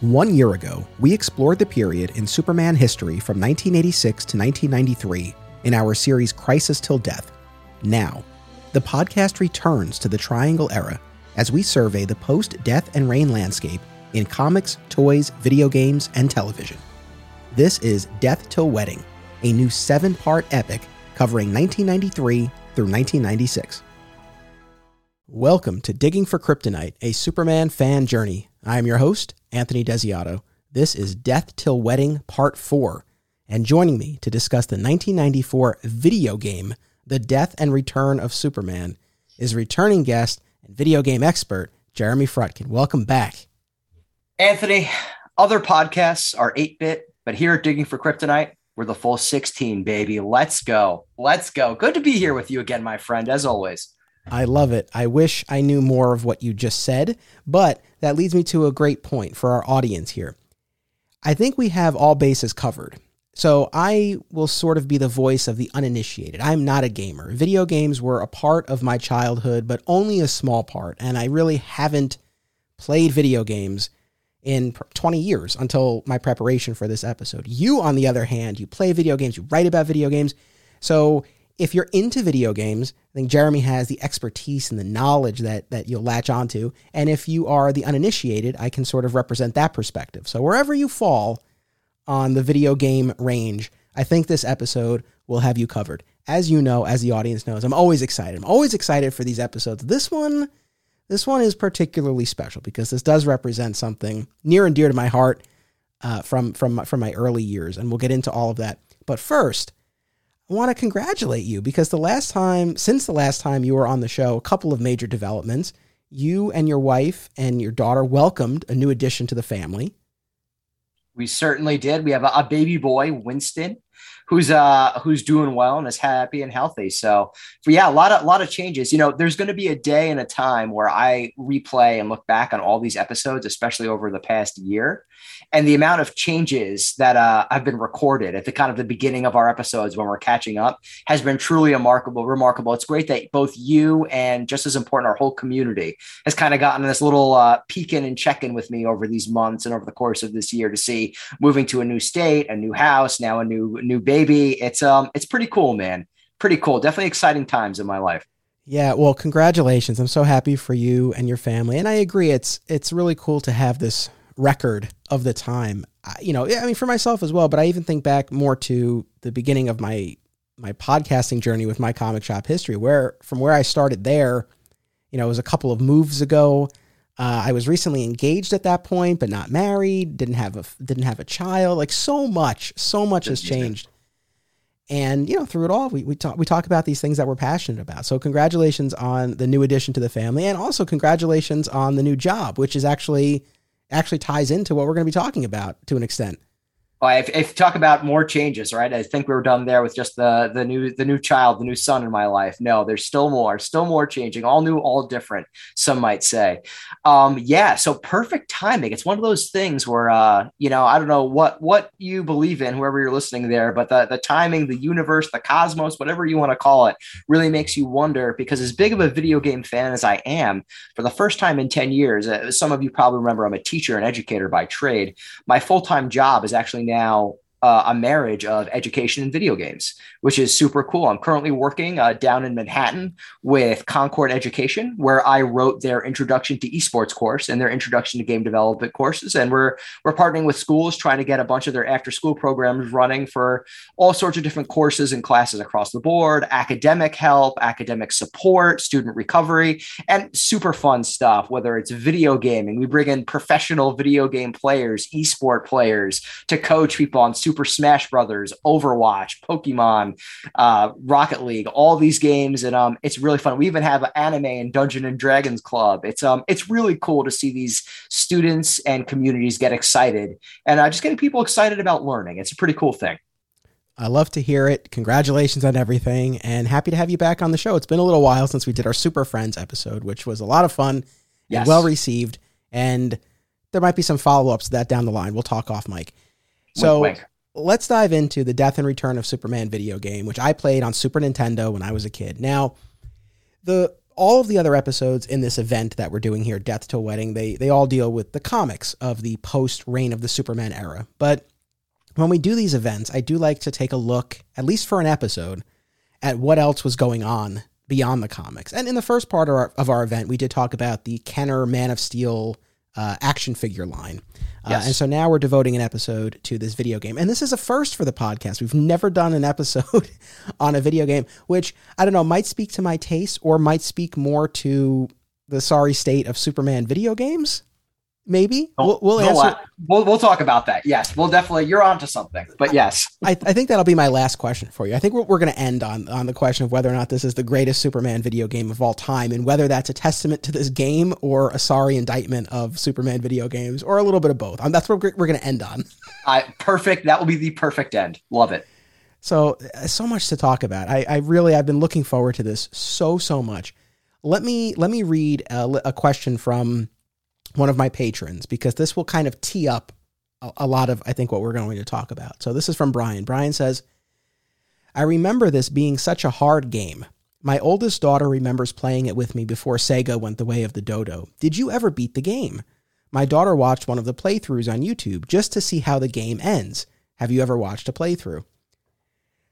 One year ago, we explored the period in Superman history from 1986 to 1993 in our series Crisis Till Death. Now, the podcast returns to the Triangle era as we survey the post death and reign landscape in comics, toys, video games, and television. This is Death Till Wedding, a new seven part epic covering 1993 through 1996. Welcome to Digging for Kryptonite, a Superman fan journey. I am your host, Anthony Desiato. This is Death Till Wedding Part 4. And joining me to discuss the 1994 video game, The Death and Return of Superman, is returning guest and video game expert, Jeremy Frutkin. Welcome back. Anthony, other podcasts are 8 bit, but here at Digging for Kryptonite, we're the full 16, baby. Let's go. Let's go. Good to be here with you again, my friend, as always. I love it. I wish I knew more of what you just said, but that leads me to a great point for our audience here. I think we have all bases covered. So I will sort of be the voice of the uninitiated. I'm not a gamer. Video games were a part of my childhood, but only a small part. And I really haven't played video games in 20 years until my preparation for this episode. You, on the other hand, you play video games, you write about video games. So if you're into video games, I think Jeremy has the expertise and the knowledge that that you'll latch onto. And if you are the uninitiated, I can sort of represent that perspective. So wherever you fall on the video game range, I think this episode will have you covered. As you know, as the audience knows, I'm always excited. I'm always excited for these episodes. This one, this one is particularly special because this does represent something near and dear to my heart uh, from from from my early years, and we'll get into all of that. But first, want to congratulate you because the last time, since the last time you were on the show, a couple of major developments. You and your wife and your daughter welcomed a new addition to the family. We certainly did. We have a, a baby boy, Winston, who's uh who's doing well and is happy and healthy. So, yeah, a lot of a lot of changes. You know, there's going to be a day and a time where I replay and look back on all these episodes, especially over the past year, and the amount of changes that uh, have been recorded at the kind of the beginning of our episodes when we're catching up has been truly remarkable. Remarkable. It's great that both you and just as important, our whole community has kind of gotten this little uh, peek in and check in with me over these months and over the course of this year to see moving to a new state, a new house, now a new new baby. It's um it's pretty cool, man. Pretty cool. Definitely exciting times in my life. Yeah, well, congratulations. I'm so happy for you and your family. And I agree it's it's really cool to have this record of the time. You know, I mean, for myself as well, but I even think back more to the beginning of my my podcasting journey with my comic shop history, where from where I started there, you know, it was a couple of moves ago. Uh, I was recently engaged at that point, but not married. Didn't have a didn't have a child. Like so much, so much has changed. And you know, through it all, we, we talk we talk about these things that we're passionate about. So congratulations on the new addition to the family, and also congratulations on the new job, which is actually actually ties into what we're going to be talking about to an extent. Well, if, if talk about more changes, right? I think we were done there with just the the new the new child, the new son in my life. No, there's still more, still more changing, all new, all different. Some might say, um, yeah. So perfect timing. It's one of those things where, uh, you know, I don't know what what you believe in, whoever you're listening there, but the the timing, the universe, the cosmos, whatever you want to call it, really makes you wonder. Because as big of a video game fan as I am, for the first time in ten years, uh, some of you probably remember I'm a teacher and educator by trade. My full time job is actually now uh, a marriage of education and video games, which is super cool. I'm currently working uh, down in Manhattan with Concord Education, where I wrote their introduction to esports course and their introduction to game development courses. And we're we're partnering with schools trying to get a bunch of their after school programs running for all sorts of different courses and classes across the board, academic help, academic support, student recovery, and super fun stuff. Whether it's video gaming, we bring in professional video game players, esport players to coach people on. Super Super Smash Brothers, Overwatch, Pokemon, uh, Rocket League, all these games, and um, it's really fun. We even have an anime and Dungeon and Dragons club. It's um, it's really cool to see these students and communities get excited, and uh, just getting people excited about learning. It's a pretty cool thing. I love to hear it. Congratulations on everything, and happy to have you back on the show. It's been a little while since we did our Super Friends episode, which was a lot of fun yes. and well received. And there might be some follow ups to that down the line. We'll talk off mic. So, wink, wink let's dive into the Death and Return of Superman video game, which I played on Super Nintendo when I was a kid. Now, the all of the other episodes in this event that we're doing here, Death to Wedding, they they all deal with the comics of the post reign of the Superman era. But when we do these events, I do like to take a look, at least for an episode, at what else was going on beyond the comics. And in the first part of our, of our event, we did talk about the Kenner Man of Steel uh, action figure line. Uh, yes. And so now we're devoting an episode to this video game. And this is a first for the podcast. We've never done an episode on a video game, which I don't know, might speak to my taste or might speak more to the sorry state of Superman video games. Maybe we'll, we'll answer. We'll, we'll talk about that. Yes, we'll definitely. You're onto something. But yes, I, I think that'll be my last question for you. I think we're, we're going to end on on the question of whether or not this is the greatest Superman video game of all time, and whether that's a testament to this game or a sorry indictment of Superman video games, or a little bit of both. Um, that's what we're, we're going to end on. I perfect. That will be the perfect end. Love it. So uh, so much to talk about. I, I really I've been looking forward to this so so much. Let me let me read a, a question from one of my patrons because this will kind of tee up a, a lot of, I think, what we're going to talk about. So this is from Brian. Brian says, I remember this being such a hard game. My oldest daughter remembers playing it with me before Sega went the way of the dodo. Did you ever beat the game? My daughter watched one of the playthroughs on YouTube just to see how the game ends. Have you ever watched a playthrough?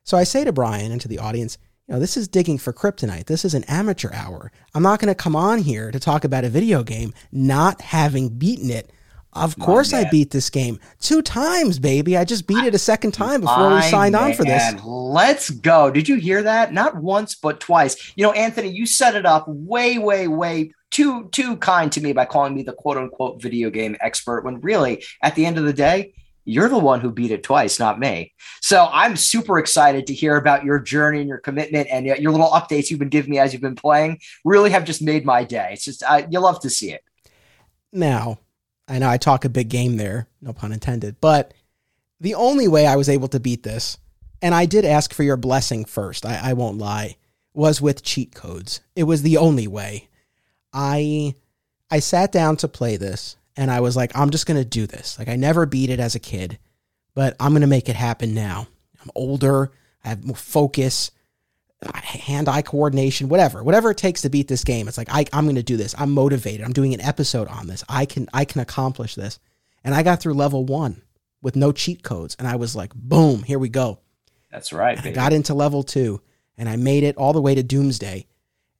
So I say to Brian and to the audience, you know, this is digging for kryptonite. This is an amateur hour. I'm not going to come on here to talk about a video game not having beaten it. Of course, I beat this game two times, baby. I just beat it a second time before we signed man. on for this. Let's go. Did you hear that? Not once, but twice. You know, Anthony, you set it up way, way, way too too kind to me by calling me the quote unquote video game expert when really, at the end of the day, you're the one who beat it twice, not me. So I'm super excited to hear about your journey and your commitment and your little updates you've been giving me as you've been playing. Really have just made my day. It's just I, you love to see it. Now, I know I talk a big game there, no pun intended, but the only way I was able to beat this, and I did ask for your blessing first. I, I won't lie, was with cheat codes. It was the only way. I I sat down to play this and I was like, I'm just going to do this. Like, I never beat it as a kid, but I'm going to make it happen now. I'm older, I have more focus, hand eye coordination, whatever, whatever it takes to beat this game. It's like, I, I'm going to do this. I'm motivated. I'm doing an episode on this. I can, I can accomplish this. And I got through level one with no cheat codes. And I was like, boom, here we go. That's right. I got into level two and I made it all the way to Doomsday.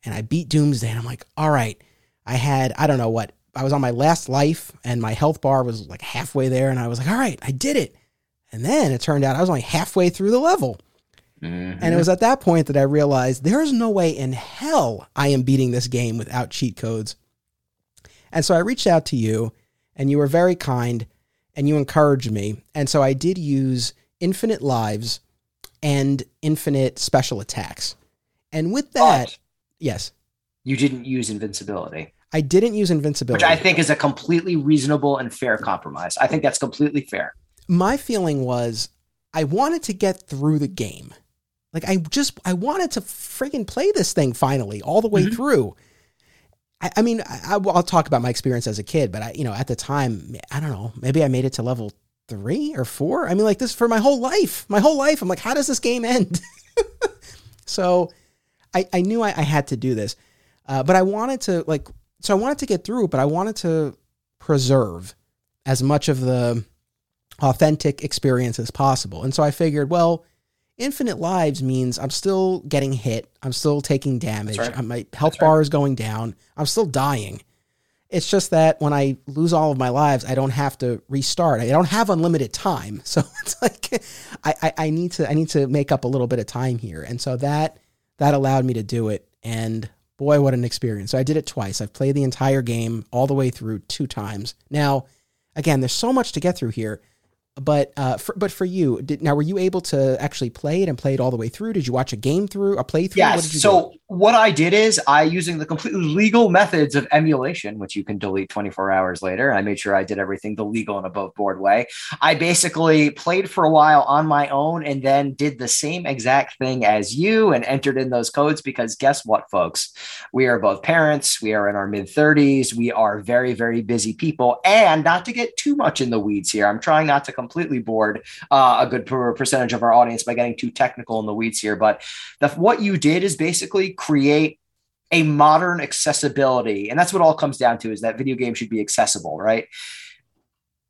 And I beat Doomsday. And I'm like, all right, I had, I don't know what, I was on my last life and my health bar was like halfway there. And I was like, all right, I did it. And then it turned out I was only halfway through the level. Mm-hmm. And it was at that point that I realized there's no way in hell I am beating this game without cheat codes. And so I reached out to you, and you were very kind and you encouraged me. And so I did use infinite lives and infinite special attacks. And with that, but yes. You didn't use invincibility. I didn't use invincibility. Which I think is a completely reasonable and fair compromise. I think that's completely fair. My feeling was I wanted to get through the game. Like I just I wanted to friggin' play this thing finally all the way mm-hmm. through. I, I mean, I, will talk about my experience as a kid, but I, you know, at the time, I don't know, maybe I made it to level three or four. I mean, like this for my whole life, my whole life. I'm like, how does this game end? so, I, I knew I, I had to do this, uh, but I wanted to like so I wanted to get through, but I wanted to preserve as much of the authentic experience as possible. And so I figured, well, infinite lives means I'm still getting hit, I'm still taking damage, right. my health That's bar right. is going down, I'm still dying. It's just that when I lose all of my lives, I don't have to restart. I don't have unlimited time, so it's like I, I, I need to I need to make up a little bit of time here, and so that that allowed me to do it. And boy, what an experience. So I did it twice. I've played the entire game all the way through two times. Now, again, there's so much to get through here. But uh, for, but for you, did, now were you able to actually play it and play it all the way through? Did you watch a game through a playthrough? Yes. What so do? what I did is I using the completely legal methods of emulation, which you can delete 24 hours later. I made sure I did everything the legal and above board way. I basically played for a while on my own and then did the same exact thing as you and entered in those codes because guess what, folks? We are both parents. We are in our mid 30s. We are very very busy people, and not to get too much in the weeds here. I'm trying not to completely bored uh, a good percentage of our audience by getting too technical in the weeds here. But the, what you did is basically create a modern accessibility, and that's what all comes down to is that video games should be accessible, right?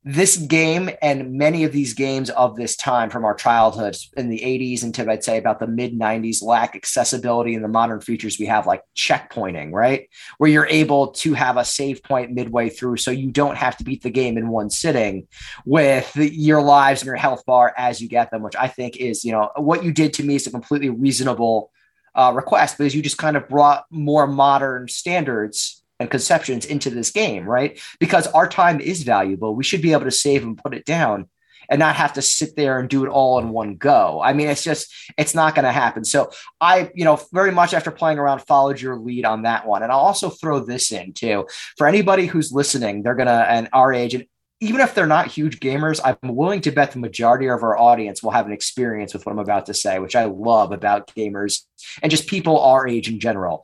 This game and many of these games of this time from our childhoods in the 80s into I'd say about the mid 90s lack accessibility in the modern features we have like checkpointing, right? Where you're able to have a save point midway through so you don't have to beat the game in one sitting with your lives and your health bar as you get them, which I think is, you know, what you did to me is a completely reasonable uh, request because you just kind of brought more modern standards and conceptions into this game, right? Because our time is valuable. We should be able to save and put it down and not have to sit there and do it all in one go. I mean, it's just, it's not going to happen. So I, you know, very much after playing around, followed your lead on that one. And I'll also throw this in too. For anybody who's listening, they're going to, and our age, and even if they're not huge gamers, I'm willing to bet the majority of our audience will have an experience with what I'm about to say, which I love about gamers and just people our age in general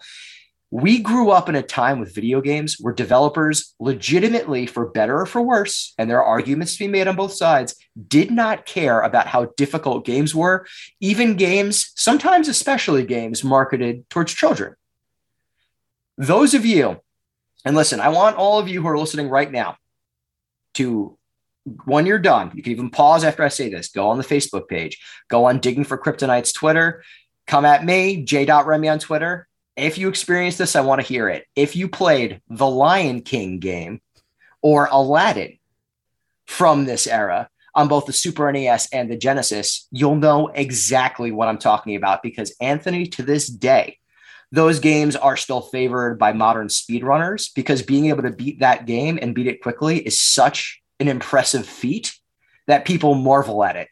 we grew up in a time with video games where developers legitimately for better or for worse and there are arguments to be made on both sides did not care about how difficult games were even games sometimes especially games marketed towards children. Those of you and listen i want all of you who are listening right now to when you're done you can even pause after i say this go on the facebook page go on digging for kryptonite's twitter come at me j.remy on twitter if you experienced this, I want to hear it. If you played the Lion King game or Aladdin from this era on both the Super NES and the Genesis, you'll know exactly what I'm talking about because Anthony, to this day, those games are still favored by modern speedrunners because being able to beat that game and beat it quickly is such an impressive feat that people marvel at it.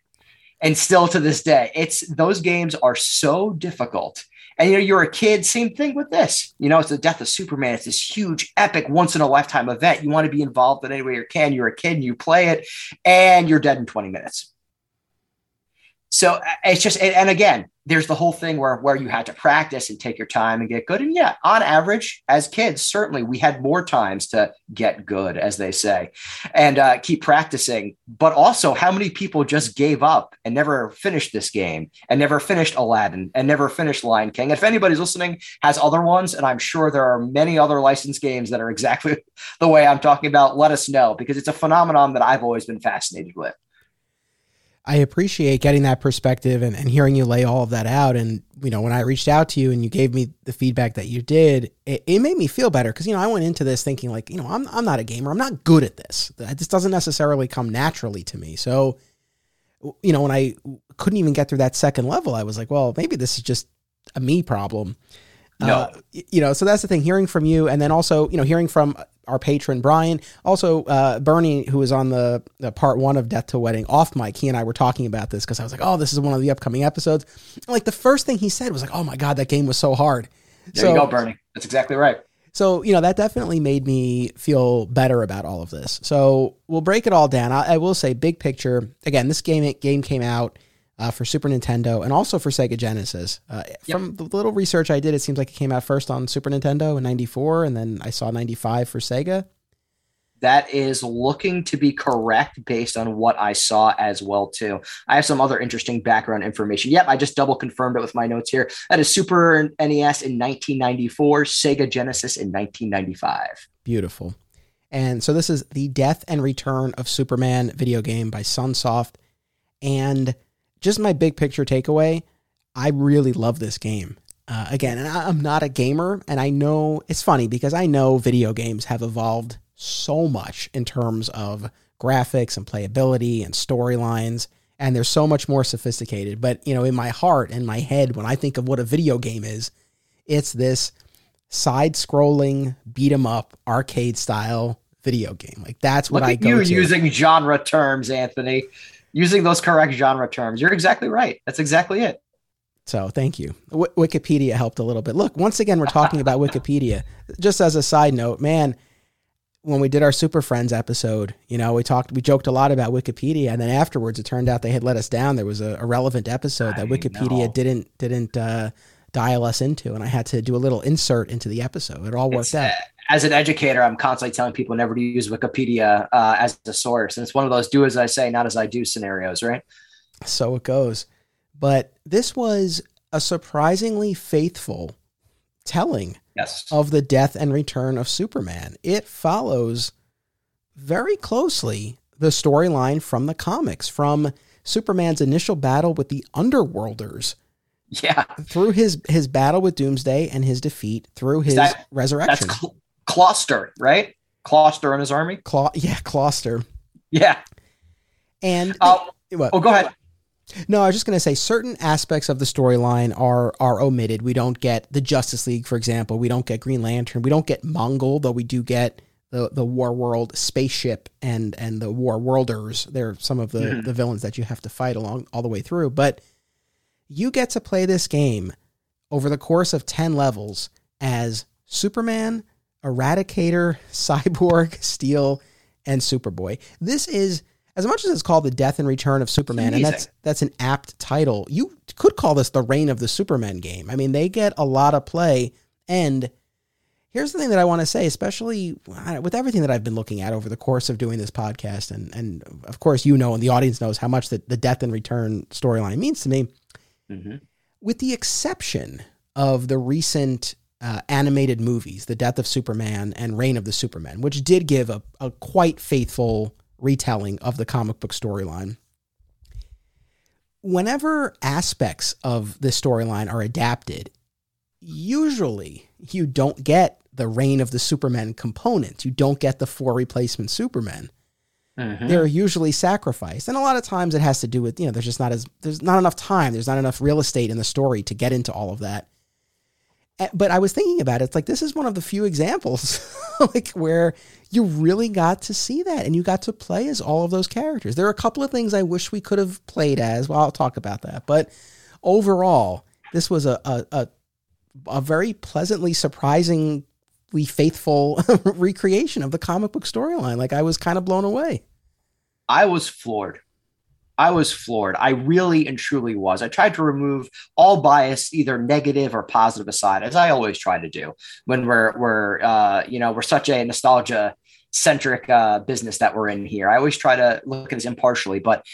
And still to this day, it's those games are so difficult and you know, you're a kid, same thing with this. You know, it's the death of Superman. It's this huge, epic, once in a lifetime event. You want to be involved in any way you can. You're a kid and you play it, and you're dead in 20 minutes. So uh, it's just, and again, there's the whole thing where where you had to practice and take your time and get good. And yeah, on average, as kids, certainly we had more times to get good, as they say, and uh, keep practicing. But also, how many people just gave up and never finished this game and never finished Aladdin and never finished Lion King? if anybody's listening has other ones, and I'm sure there are many other licensed games that are exactly the way I'm talking about, let us know because it's a phenomenon that I've always been fascinated with. I appreciate getting that perspective and, and hearing you lay all of that out. And, you know, when I reached out to you and you gave me the feedback that you did, it, it made me feel better because, you know, I went into this thinking like, you know, I'm, I'm not a gamer. I'm not good at this. This doesn't necessarily come naturally to me. So, you know, when I couldn't even get through that second level, I was like, well, maybe this is just a me problem. No. Uh, you know, so that's the thing. Hearing from you, and then also, you know, hearing from our patron Brian, also uh, Bernie, who was on the, the, part one of Death to Wedding off mic. He and I were talking about this because I was like, "Oh, this is one of the upcoming episodes." And like the first thing he said was like, "Oh my god, that game was so hard." There so, you go, Bernie. That's exactly right. So you know that definitely made me feel better about all of this. So we'll break it all down. I, I will say, big picture. Again, this game game came out uh, for Super Nintendo and also for Sega Genesis. Uh, yep. From the little research I did, it seems like it came out first on Super Nintendo in '94, and then I saw '95 for Sega. That is looking to be correct based on what I saw as well too. I have some other interesting background information. Yep, I just double confirmed it with my notes here. That is Super NES in 1994, Sega Genesis in 1995. Beautiful. And so this is the Death and Return of Superman video game by Sunsoft. And just my big picture takeaway, I really love this game. Uh, again, and I'm not a gamer, and I know it's funny because I know video games have evolved so much in terms of graphics and playability and storylines, and they're so much more sophisticated. But you know, in my heart and my head, when I think of what a video game is, it's this side-scrolling beat 'em up arcade style video game. Like that's what Look I go you to. using genre terms, Anthony using those correct genre terms. You're exactly right. That's exactly it. So thank you. W- Wikipedia helped a little bit. Look, once again, we're talking about Wikipedia. Just as a side note, man, when we did our Super Friends episode, you know, we talked, we joked a lot about Wikipedia, and then afterwards, it turned out they had let us down. There was a, relevant episode that Wikipedia didn't didn't uh, dial us into, and I had to do a little insert into the episode. It all worked it's, out. As an educator, I'm constantly telling people never to use Wikipedia uh, as a source. And it's one of those do as I say, not as I do scenarios, right? So it goes. But this was a surprisingly faithful telling yes. of the death and return of Superman. It follows very closely the storyline from the comics, from Superman's initial battle with the Underworlders Yeah. through his his battle with Doomsday and his defeat through his that- That's resurrection. Cl- Closter, right? Closter and his army. Claw, yeah, Closter. Yeah. And Uh, what? oh, go ahead. No, I was just going to say certain aspects of the storyline are are omitted. We don't get the Justice League, for example. We don't get Green Lantern. We don't get Mongul, though we do get the the War World spaceship and and the War Worlders. They're some of the Mhm. the villains that you have to fight along all the way through. But you get to play this game over the course of ten levels as Superman, Eradicator, Cyborg, Steel, and Superboy. This is as much as it's called the death and return of Superman, and that's that's an apt title. You could call this the reign of the Supermen game. I mean, they get a lot of play. And here's the thing that I want to say, especially with everything that I've been looking at over the course of doing this podcast, and and of course you know, and the audience knows how much the, the death and return storyline means to me. Mhm. With the exception of the recent uh, animated movies, The Death of Superman and Reign of the Supermen, which did give a, a quite faithful retelling of the comic book storyline. Whenever aspects of the storyline are adapted, usually you don't get the Reign of the Supermen component. You don't get the four replacement Supermen Mhm. they're usually sacrificed and a lot of times it has to do with you know there's just not as there's not enough time there's not enough real estate in the story to get into all of that Eh, but i was thinking about it. It's like this is one of the few examples like where you really got to see that and you got to play as all of those characters. There are a couple of things i wish we could have played as. Well i'll talk about that. But overall this was a a, a, a very pleasantly surprisingly faithful recreation of the comic book storyline. Like i was kind of blown away. I was floored. I was floored. I really and truly was. I tried to remove all bias, either negative or positive aside, as I always try to do when we're we're uh, you know we're such a nostalgia centric uh, business that we're in here. I always try to look at this impartially, but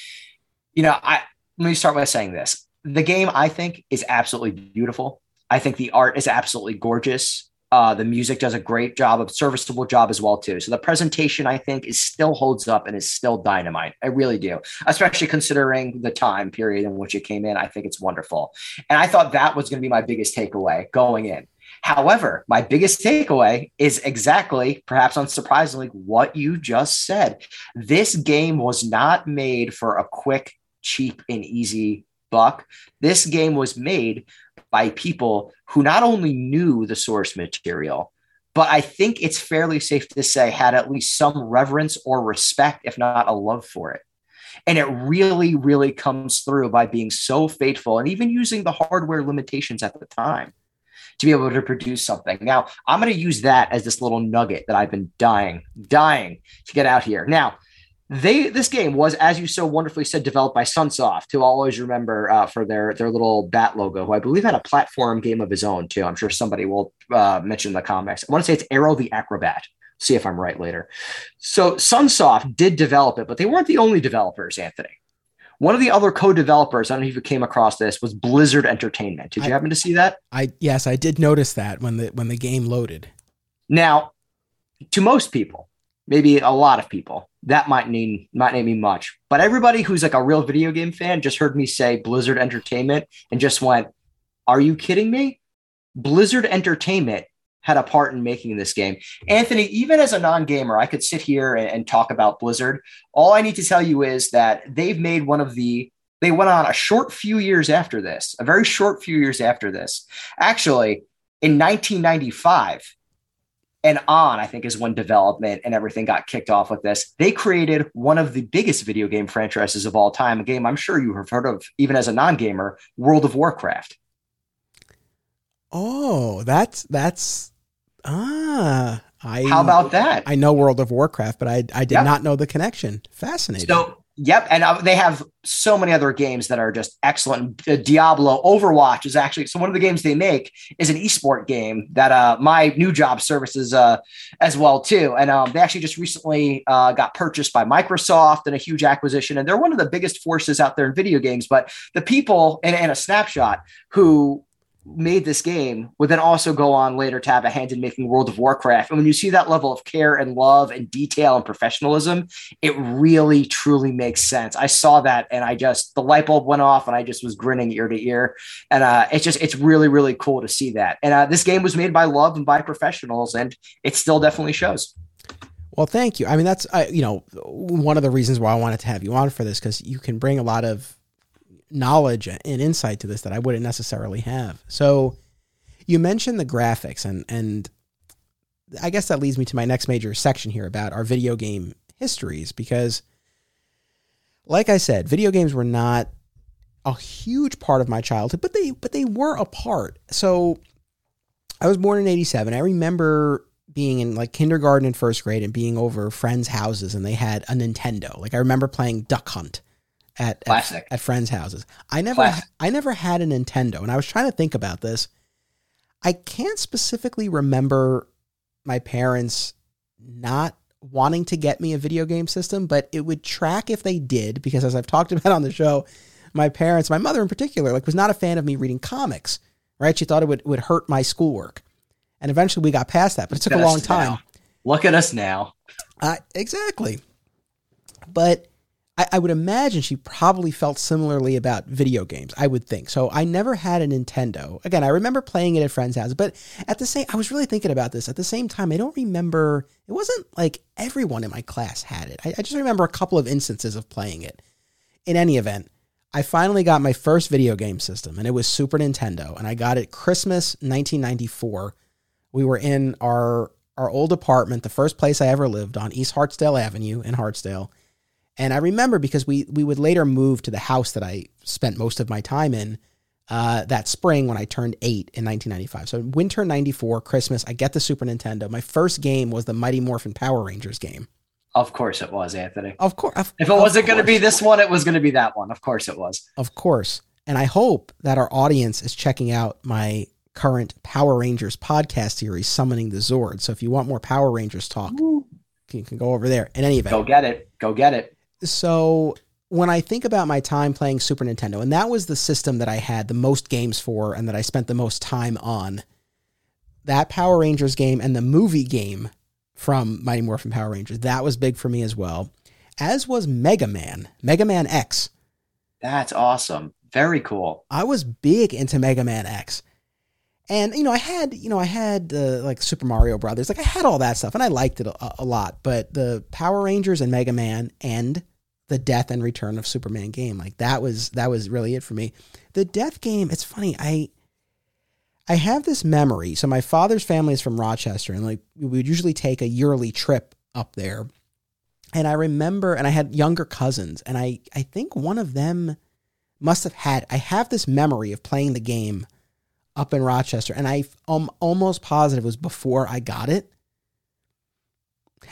you know, I let me start by saying this: the game I think is absolutely beautiful. I think the art is absolutely gorgeous. Uh, the music does a great job, a serviceable job as well too. So the presentation, I think, is still holds up and is still dynamite. I really do, especially considering the time period in which it came in. I think it's wonderful, and I thought that was going to be my biggest takeaway going in. However, my biggest takeaway is exactly, perhaps unsurprisingly, what you just said. This game was not made for a quick, cheap, and easy buck. This game was made by people who not only knew the source material, but I think it's fairly safe to say had at least some reverence or respect, if not a love for it. And it really, really comes through by being so faithful and even using the hardware limitations at the time to be able to produce something. Now, I'm going to use that as this little nugget that I've been dying, dying to get out here. Now, they this game was, as you so wonderfully said, developed by Sunsoft, who I'll always remember uh, for their their little bat logo, who I believe had a platform game of his own too. I'm sure somebody will uh, mention in the comics. I want to say it's Aero the Acro-Bat. See if I'm right later. So Sunsoft did develop it, but they weren't the only developers, Anthony. One of the other co-developers, I don't know if you came across this, was Blizzard Entertainment. Did you I- happen to see that? I yes, I did notice that when the when the game loaded. Now, to most people, maybe a lot of people, that might mean might not mean much. But everybody who's like a real video game fan just heard me say Blizzard Entertainment and just went, "Are you kidding me?" Blizzard Entertainment had a part in making this game. Anthony, even as a non-gamer, I could sit here and, and talk about Blizzard. All I need to tell you is that they've made one of the they went on a short few years after this, a very short few years after this. Actually, in 1995, and on, I think, is when development and everything got kicked off with this. They created one of the biggest video game franchises of all time, a game I'm sure you have heard of, even as a non gamer World of Warcraft. Oh, that's that's ah. I How about that? I know World of Warcraft, but I I did Yep. not know the connection. Fascinating. So, yep. And uh, they have so many other games that are just excellent. Uh, Diablo, Overwatch is actually so one of the games they make is an esport game that uh, my new job services uh, as well too. And um, they actually just recently uh, got purchased by Microsoft in a huge acquisition. And they're one of the biggest forces out there in video games. But the people in, in a snapshot who made this game would then also go on later to have a hand in making World of Warcraft. And when you see that level of care and love and detail and professionalism, it really truly makes sense. I saw that and I just the light bulb went off and I just was grinning ear to ear. And uh, it's just it's really really cool to see that. And uh, this game was made by love and by professionals, and it still definitely shows. Well, thank you. I mean, that's uh, you know one of the reasons why I wanted to have you on for this because you can bring a lot of knowledge and insight to this that I wouldn't necessarily have. So you mentioned the graphics and and I guess that leads me to my next major section here about our video game histories because like I said, video games were not a huge part of my childhood, but they but they were a part. So I was born in 87. I remember being in like kindergarten and first grade and being over friends' houses and they had a Nintendo. Like I remember playing Duck Hunt at at, at, friends' houses. I never Classic. I never had a Nintendo, and I was trying to think about this. I can't specifically remember my parents not wanting to get me a video game system, but it would track if they did because as I've talked about on the show, my parents, my mother in particular, like was not a fan of me reading comics. Right? She thought it would would hurt my schoolwork. And eventually we got past that, but it took a long time. Now. Look at us now. Uh, exactly. But I, I would imagine she probably felt similarly about video games. I would think so. I never had a Nintendo. Again, I remember playing it at friends' houses, but at the same, I was really thinking about this. At the same time, I don't remember. It wasn't like everyone in my class had it. I, I just remember a couple of instances of playing it. In any event, I finally got my first video game system, and it was Super Nintendo, and I got it Christmas 1994. We were in our our old apartment, the first place I ever lived on East Hartsdale Avenue in Hartsdale and I remember because we we would later move to the house that I spent most of my time in uh, that spring when I turned eight in 1995. So winter '94, Christmas, I get the Super Nintendo. My first game was the Mighty Morphin Power Rangers game. Of course it was, Anthony. Of course. If it wasn't going to be this one, it was going to be that one. Of course it was. Of course. And I hope that our audience is checking out my current Power Rangers podcast series, Summoning the Zord. So if you want more Power Rangers talk, Ooh. you can go over there. In any event, go get it. Go get it so when I think about my time playing Super Nintendo, and that was the system that I had the most games for and that I spent the most time on, that Power Rangers game and the movie game from Mighty Morphin Power Rangers, that was big for me as well, as was Mega Man, Mega Man X. That's awesome. Very cool. I was big into Mega Man X. And you know, I had you know I had uh, like Super Mario Brothers, like I had all that stuff, and I liked it a, a lot. But the Power Rangers and Mega Man and the death and return of Superman game. Like that was that was really it for me. The death game, it's funny. I I have this memory. So my father's family is from Rochester and like we would usually take a yearly trip up there. And I remember and I had younger cousins and I I think one of them must have had I have this memory of playing the game up in Rochester and I am almost positive it was before I got it.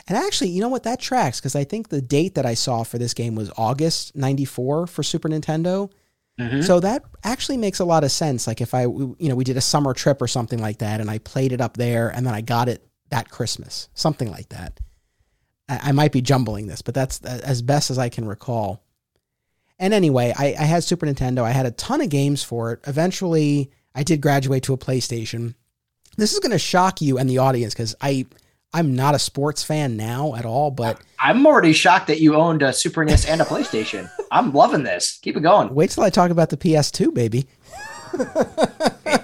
And actually, you know what? That tracks because I think the date that I saw for this game was August 94 for Super Nintendo. Mm-hmm. So that actually makes a lot of sense. Like if I, you know, we did a summer trip or something like that and I played it up there and then I got it that Christmas, something like that. I, I might be jumbling this, but that's as best as I can recall. And anyway, I, I had Super Nintendo. I had a ton of games for it. Eventually, I did graduate to a PlayStation. This is going to shock you and the audience because I I'm not a sports fan now at all, but I'm already shocked that you owned a Super NES and a PlayStation. I'm loving this. Keep it going. Wait till I talk about the PS2, baby.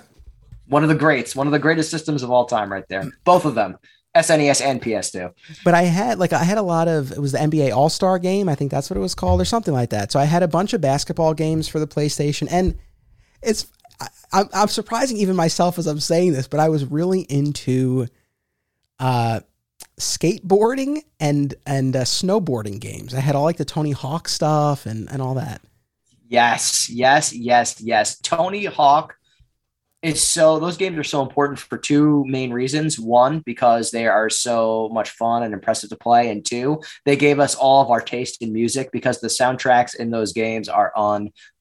one of the greats, one of the greatest systems of all time, right there. Both of them. SNES and PS2. But I had like I had a lot of it was the NBA All Star game. I think that's what it was called or something like that. So I had a bunch of basketball games for the PlayStation, and it's I, I'm, I'm surprising even myself as I'm saying this, but I was really into uh, skateboarding and and uh, snowboarding games. I had all like the Tony Hawk stuff and and all that. Yes, yes, yes, yes. Tony Hawk is so those games are so important for two main reasons. One, because they are so much fun and impressive to play, and two, they gave us all of our taste in music because the soundtracks in those games are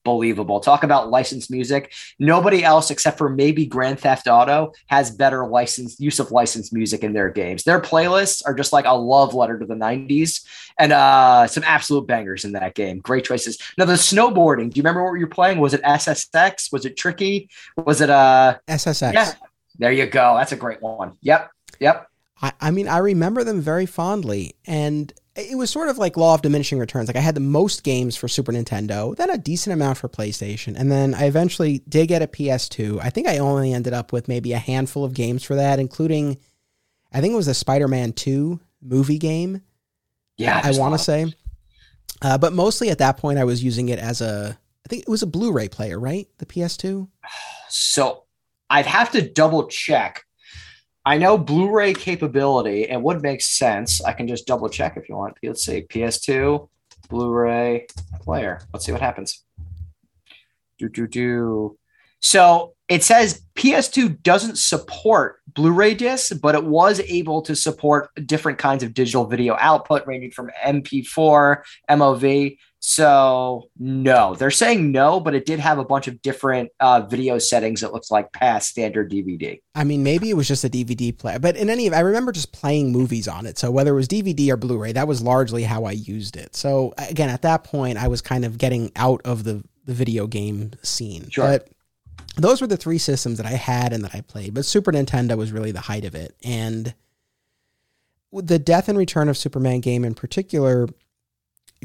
unbelievable. Talk about licensed music. Nobody else except for maybe Grand Theft Auto has better licensed use of licensed music in their games. Their playlists are just like a love letter to the 90s and uh, some absolute bangers in that game. Great choices. Now the snowboarding. Do you remember what you were playing? Was it SSX? Was it Tricky? Was it uh SSX? Yeah. There you go. That's a great one. Yep. Yep. I, I mean, I remember them very fondly, and it was sort of like law of diminishing returns. Like I had the most games for Super Nintendo, then a decent amount for PlayStation, and then I eventually did get a PS2. I think I only ended up with maybe a handful of games for that, including I think it was the Spider-Man 2 movie game. Yeah, I want to say. Uh, but mostly at that point, I was using it as a, I think it was a Blu-ray player, right? The PS2. So I'd have to double check. I know Blu-ray capability and would make sense. I can just double check if you want. Let's see, PS2 Blu-ray player. Let's see what happens. Do do do. So it says PS2 doesn't support Blu-ray discs, but it was able to support different kinds of digital video output, ranging from MP4, MOV. So no, they're saying no, but it did have a bunch of different uh, video settings. It looks like past standard DVD. I mean, maybe it was just a DVD player, but in any, I remember just playing movies on it. So whether it was DVD or Blu-ray, that was largely how I used it. So again, at that point, I was kind of getting out of the the video game scene. Sure. But those were the three systems that I had and that I played. But Super Nintendo was really the height of it. And the Death and Return of Superman game in particular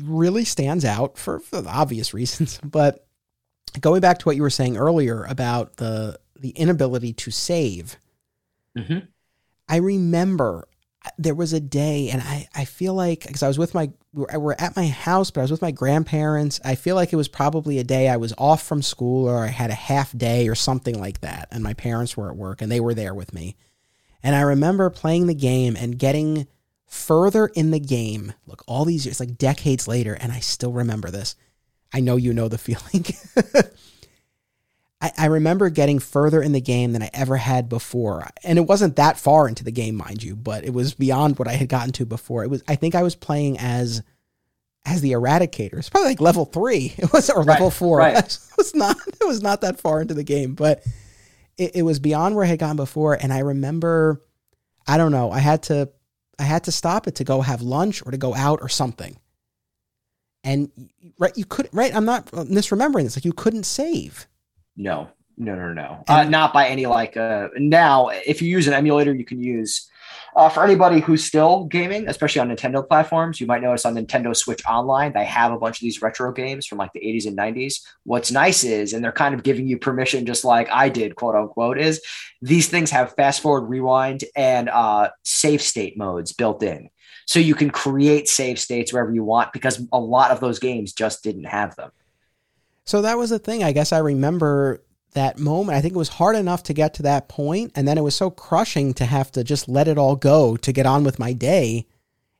really stands out for, for the obvious reasons. But going back to what you were saying earlier about the the inability to save, mm-hmm. I remember there was a day, and I, I feel like because I was with my we're at my house, but I was with my grandparents. I feel like it was probably a day I was off from school or I had a half day or something like that, and my parents were at work and they were there with me. And I remember playing the game and getting further in the game. Look, all these years, like decades later, and I still remember this. I know you know the feeling. I, I remember getting further in the game than I ever had before. And it wasn't that far into the game, mind you, but it was beyond what I had gotten to before. It was I think I was playing as as the eradicator. It's probably like level three. It was or level Right, four. right. It was not it was not that far into the game, but it, it was beyond where I had gone before. And I remember I don't know, I had to I had to stop it to go have lunch or to go out or something. And right, you could right. I'm not misremembering this. Like you couldn't save. No, no, no, no. Uh, not by any like. Uh, now, if you use an emulator, you can use. Uh, for anybody who's still gaming, especially on Nintendo platforms, you might notice on Nintendo Switch Online, they have a bunch of these retro games from like the 80s and 90s. What's nice is, and they're kind of giving you permission, just like I did, quote unquote, is these things have fast forward, rewind, and uh, save state modes built in. So you can create save states wherever you want because a lot of those games just didn't have them. So that was the thing. I guess I remember that moment. I think it was hard enough to get to that point, and then it was so crushing to have to just let it all go to get on with my day.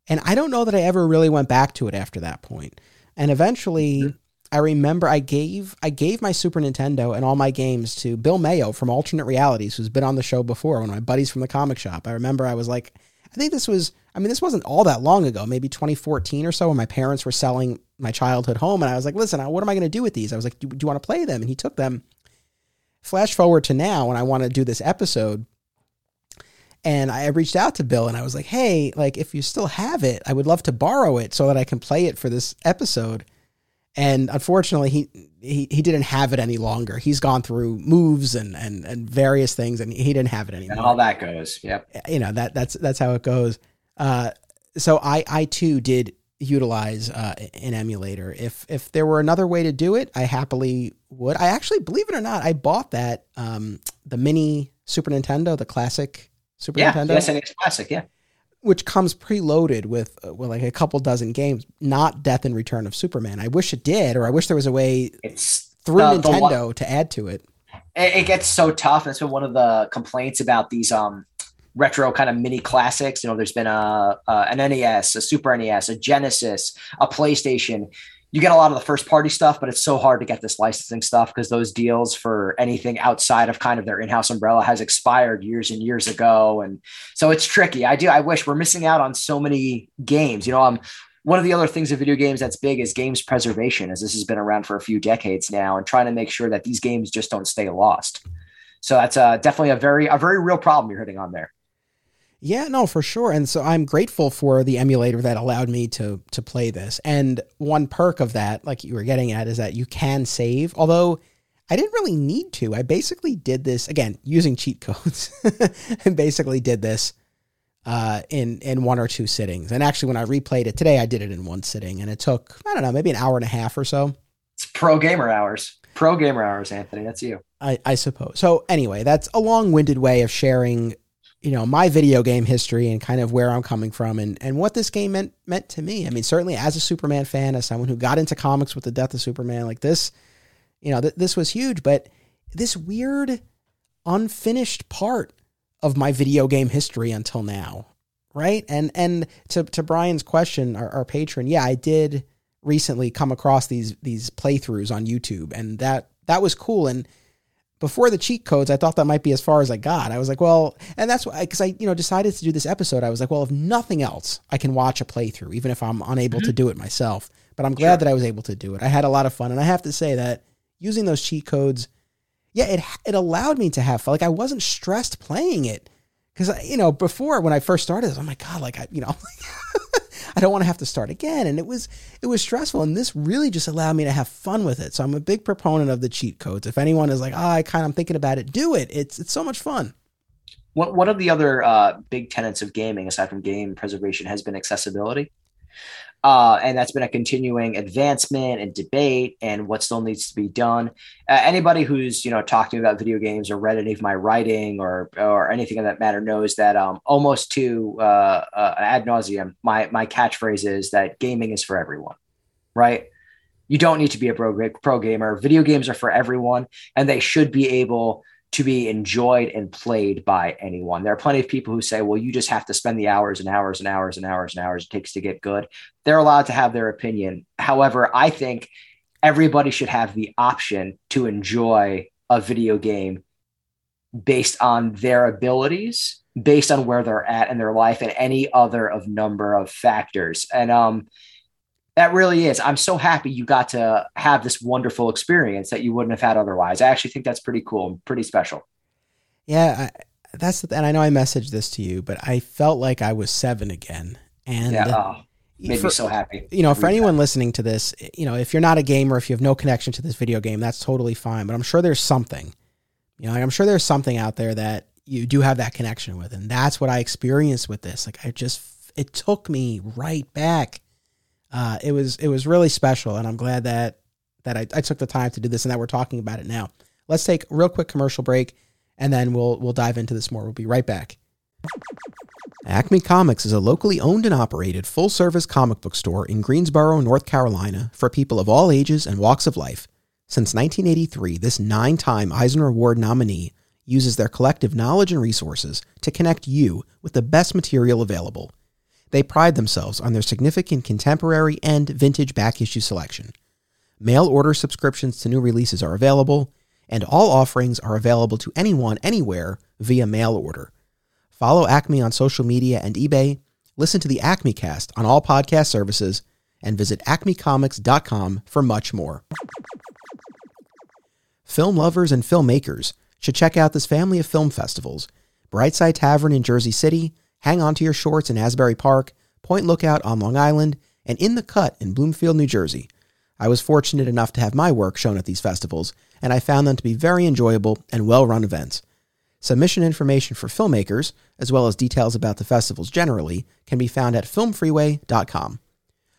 And I don't know that I ever really went back to it after that point. And eventually, Mm-hmm. I remember I gave I gave my Super Nintendo and all my games to Bill Mayo from Alternate Realities, who's been on the show before, one of my buddies from the comic shop. I remember I was like, I think this was, I mean, this wasn't all that long ago, maybe 2014 or so, when my parents were selling my childhood home. And I was like, listen, what am I going to do with these? I was like, do, do you want to play them? And he took them. Flash forward to now, when I want to do this episode, and I reached out to Bill and I was like, hey, like, if you still have it, I would love to borrow it so that I can play it for this episode. And unfortunately, he, he he didn't have it any longer. He's gone through moves and and, and various things, and he didn't have it anymore And all that goes. Yep. you know that that's that's how it goes. Uh, so I I too did utilize uh, an emulator. If if there were another way to do it, I happily would. I actually believe it or not, I bought that um, the mini Super Nintendo, the classic Super Yeah. Nintendo, The SNES Classic. Yeah. which comes preloaded with uh, with like a couple dozen games. Not Death and Return of Superman. I wish it did, or I wish there was a way It's through the- the one- Nintendo to add to it. it, it gets so tough. That's been one of the complaints about these um retro kind of mini classics. You know, there's been a, a an NES, a Super NES, a Genesis, a PlayStation. You get a lot of the first party stuff, but it's so hard to get this licensing stuff because those deals for anything outside of kind of their in-house umbrella has expired years and years ago, and so it's tricky. I do. I wish we're missing out on so many games. You know, I'm one of the other things in video games that's big is games preservation, as this has been around for a few decades now, and trying to make sure that these games just don't stay lost. So that's uh, definitely a very a very real problem you're hitting on there. Yeah, no, for sure. And so I'm grateful for the emulator that allowed me to to play this. And one perk of that, like you were getting at, is that you can save. Although I didn't really need to. I basically did this again using cheat codes, and basically did this uh, in in one or two sittings. And actually, when I replayed it today, I did it in one sitting, and it took I don't know, maybe an hour and a half or so. It's pro gamer hours. Pro gamer hours, Anthony. That's you. I, I suppose. So anyway, that's a long-winded way of sharing you know my video game history and kind of where I'm coming from and and what this game meant meant to me. I mean, certainly as a Superman fan, as someone who got into comics with the death of Superman, like this, you know, th- this was huge. But this weird, unfinished part of my video game history until now, right? And and to to Brian's question, our, our patron, yeah, I did recently come across these these playthroughs on YouTube, and that that was cool and before the cheat codes, I thought that might be as far as I got. I was like, well, and that's why, because I, you know, decided to do this episode. I was like, well, if nothing else, I can watch a playthrough, even if I'm unable mm-hmm. to do it myself. But I'm glad sure. that I was able to do it. I had a lot of fun, and I have to say that using those cheat codes, yeah, it it allowed me to have fun. Like I wasn't stressed playing it because you know before when I first started, oh my god, like I, you know. I don't want to have to start again. And it was it was stressful. And this really just allowed me to have fun with it. So I'm a big proponent of the cheat codes. If anyone is like, oh, I kind of am thinking about it, do it. It's it's so much fun. One one of the other uh, big tenets of gaming, aside from game preservation, has been accessibility. Uh, and that's been a continuing advancement and debate and what still needs to be done. Uh, anybody who's you know talking about video games or read any of my writing or or anything of that matter knows that um, almost to uh, uh ad nauseum, my my catchphrase is that gaming is for everyone, right? You don't need to be a pro pro gamer. Video games are for everyone, and they should be able to be enjoyed and played by anyone. There are plenty of people who say, well, you just have to spend the hours and hours and hours and hours and hours it takes to get good. They're allowed to have their opinion. However, I think everybody should have the option to enjoy a video game based on their abilities, based on where they're at in their life, and any other of number of factors. And um, that really is. I'm so happy you got to have this wonderful experience that you wouldn't have had otherwise. I actually think that's pretty cool, and pretty special. Yeah, I, that's the, and I know I messaged this to you, but I felt like I was seven again, and yeah, oh, made for, me so happy. You know, for anyone that. listening to this, eh, you know, if you're not a gamer, if you have no connection to this video game, that's totally fine. But I'm sure there's something. You know, I'm sure there's something out there that you do have that connection with, and that's what I experienced with this. Like I just, it took me right back uh, it was it was really special, and I'm glad that that I, I took the time to do this and that we're talking about it now. Let's take a real quick commercial break, and then we'll we'll dive into this more. We'll be right back. Acme Comics is a locally owned and operated full service comic book store in Greensboro, North Carolina, for people of all ages and walks of life. Since 1983, this nine time Eisner Award nominee uses their collective knowledge and resources to connect you with the best material available. They pride themselves on their significant contemporary and vintage back issue selection. Mail order subscriptions to new releases are available, and all offerings are available to anyone anywhere via mail order. Follow Acme on social media and eBay, listen to the Acme Cast on all podcast services, and visit acmecomics.com for much more. Film lovers and filmmakers should check out this family of film festivals Brightside Tavern in Jersey City, Hang On to Your Shorts in Asbury Park, Point Lookout on Long Island, and In the Cut in Bloomfield, New Jersey. I was fortunate enough to have my work shown at these festivals, and I found them to be very enjoyable and well run events. Submission information for filmmakers, as well as details about the festivals generally, can be found at filmfreeway.com.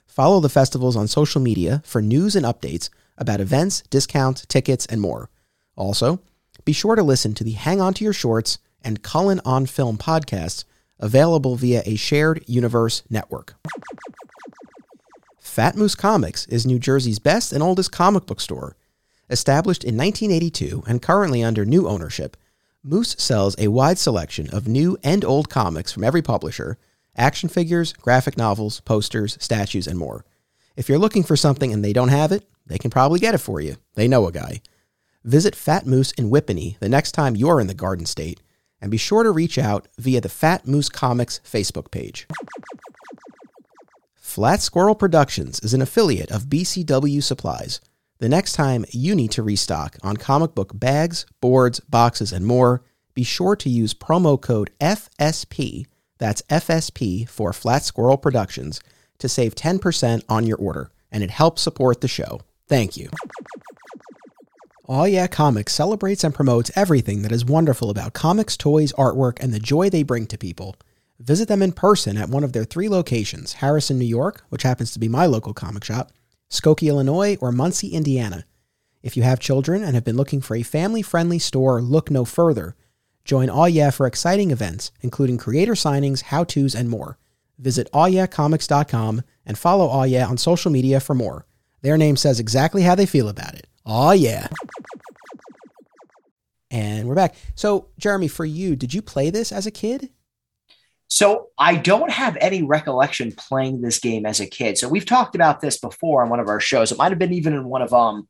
Follow the festivals on social media for news and updates about events, discounts, tickets, and more. Also, be sure to listen to the Hang On to Your Shorts and Cullen on Film podcasts available via a shared universe network. Fat Moose Comics is New Jersey's best and oldest comic book store. Established in 1982 and currently under new ownership, Moose sells a wide selection of new and old comics from every publisher, action figures, graphic novels, posters, statues, and more. If you're looking for something and they don't have it, they can probably get it for you. They know a guy. Visit Fat Moose in Whippany the next time you're in the Garden State and be sure to reach out via the Fat Moose Comics Facebook page. Flat Squirrel Productions is an affiliate of BCW Supplies. The next time you need to restock on comic book bags, boards, boxes, and more, be sure to use promo code FSP, that's FSP for Flat Squirrel Productions, to save 10% on your order, and it helps support the show. Thank you. Aw Yeah Comics celebrates and promotes everything that is wonderful about comics, toys, artwork, and the joy they bring to people. Visit them in person at one of their three locations Harrison, New York, which happens to be my local comic shop, Skokie, Illinois, or Muncie, Indiana. If you have children and have been looking for a family friendly store, look no further. Join Aw Yeah for exciting events, including creator signings, how to's, and more. Visit awyeahcomics.com and follow Aw Yeah on social media for more. Their name says exactly how they feel about it. Aw Yeah. And we're back. So, Jeremy, for you, did you play this as a kid? So I don't have any recollection playing this game as a kid. So we've talked about this before on one of our shows. It might have been even in one of um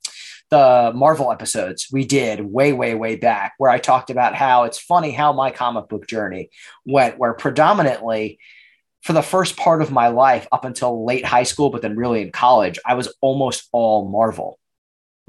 the Marvel episodes we did way, way, way back, where I talked about how it's funny how my comic book journey went, where predominantly for the first part of my life up until late high school, but then really in college, I was almost all Marvel,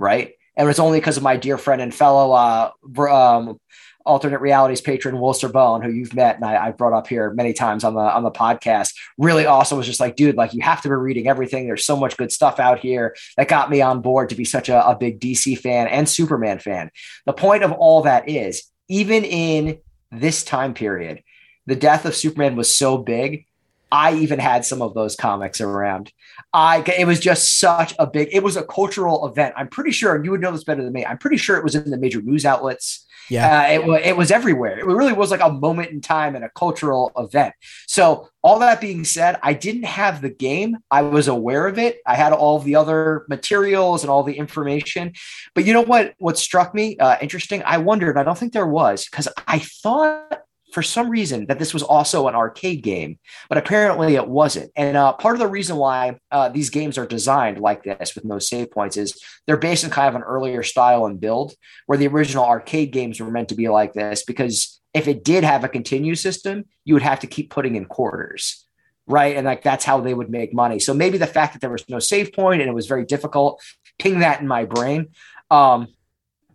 right? And it's only because of my dear friend and fellow uh, um, alternate realities patron Wolster Bone, who you've met and I, have brought up here many times on the on the podcast, really awesome was just like, dude, like you have to be reading everything. There's so much good stuff out here that got me on board to be such a, a big DC fan and Superman fan. The point of all that is, even in this time period, the death of Superman was so big. I even had some of those comics around. I it was just such a big. It was a cultural event. I'm pretty sure you would know this better than me. I'm pretty sure it was in the major news outlets. Yeah, uh, it, it was everywhere. It really was like a moment in time and a cultural event. So, all that being said, I didn't have the game. I was aware of it. I had all the other materials and all the information. But you know what? What struck me uh, interesting? I wondered. I don't think there was because I thought for some reason that this was also an arcade game, but apparently it wasn't. And uh, part of the reason why uh, these games are designed like this with no save points is they're based on kind of an earlier style and build, where the original arcade games were meant to be like this. Because if it did have a continue system, you would have to keep putting in quarters. Right. And like that's how they would make money. So maybe the fact that there was no save point and it was very difficult, ping that in my brain. Um,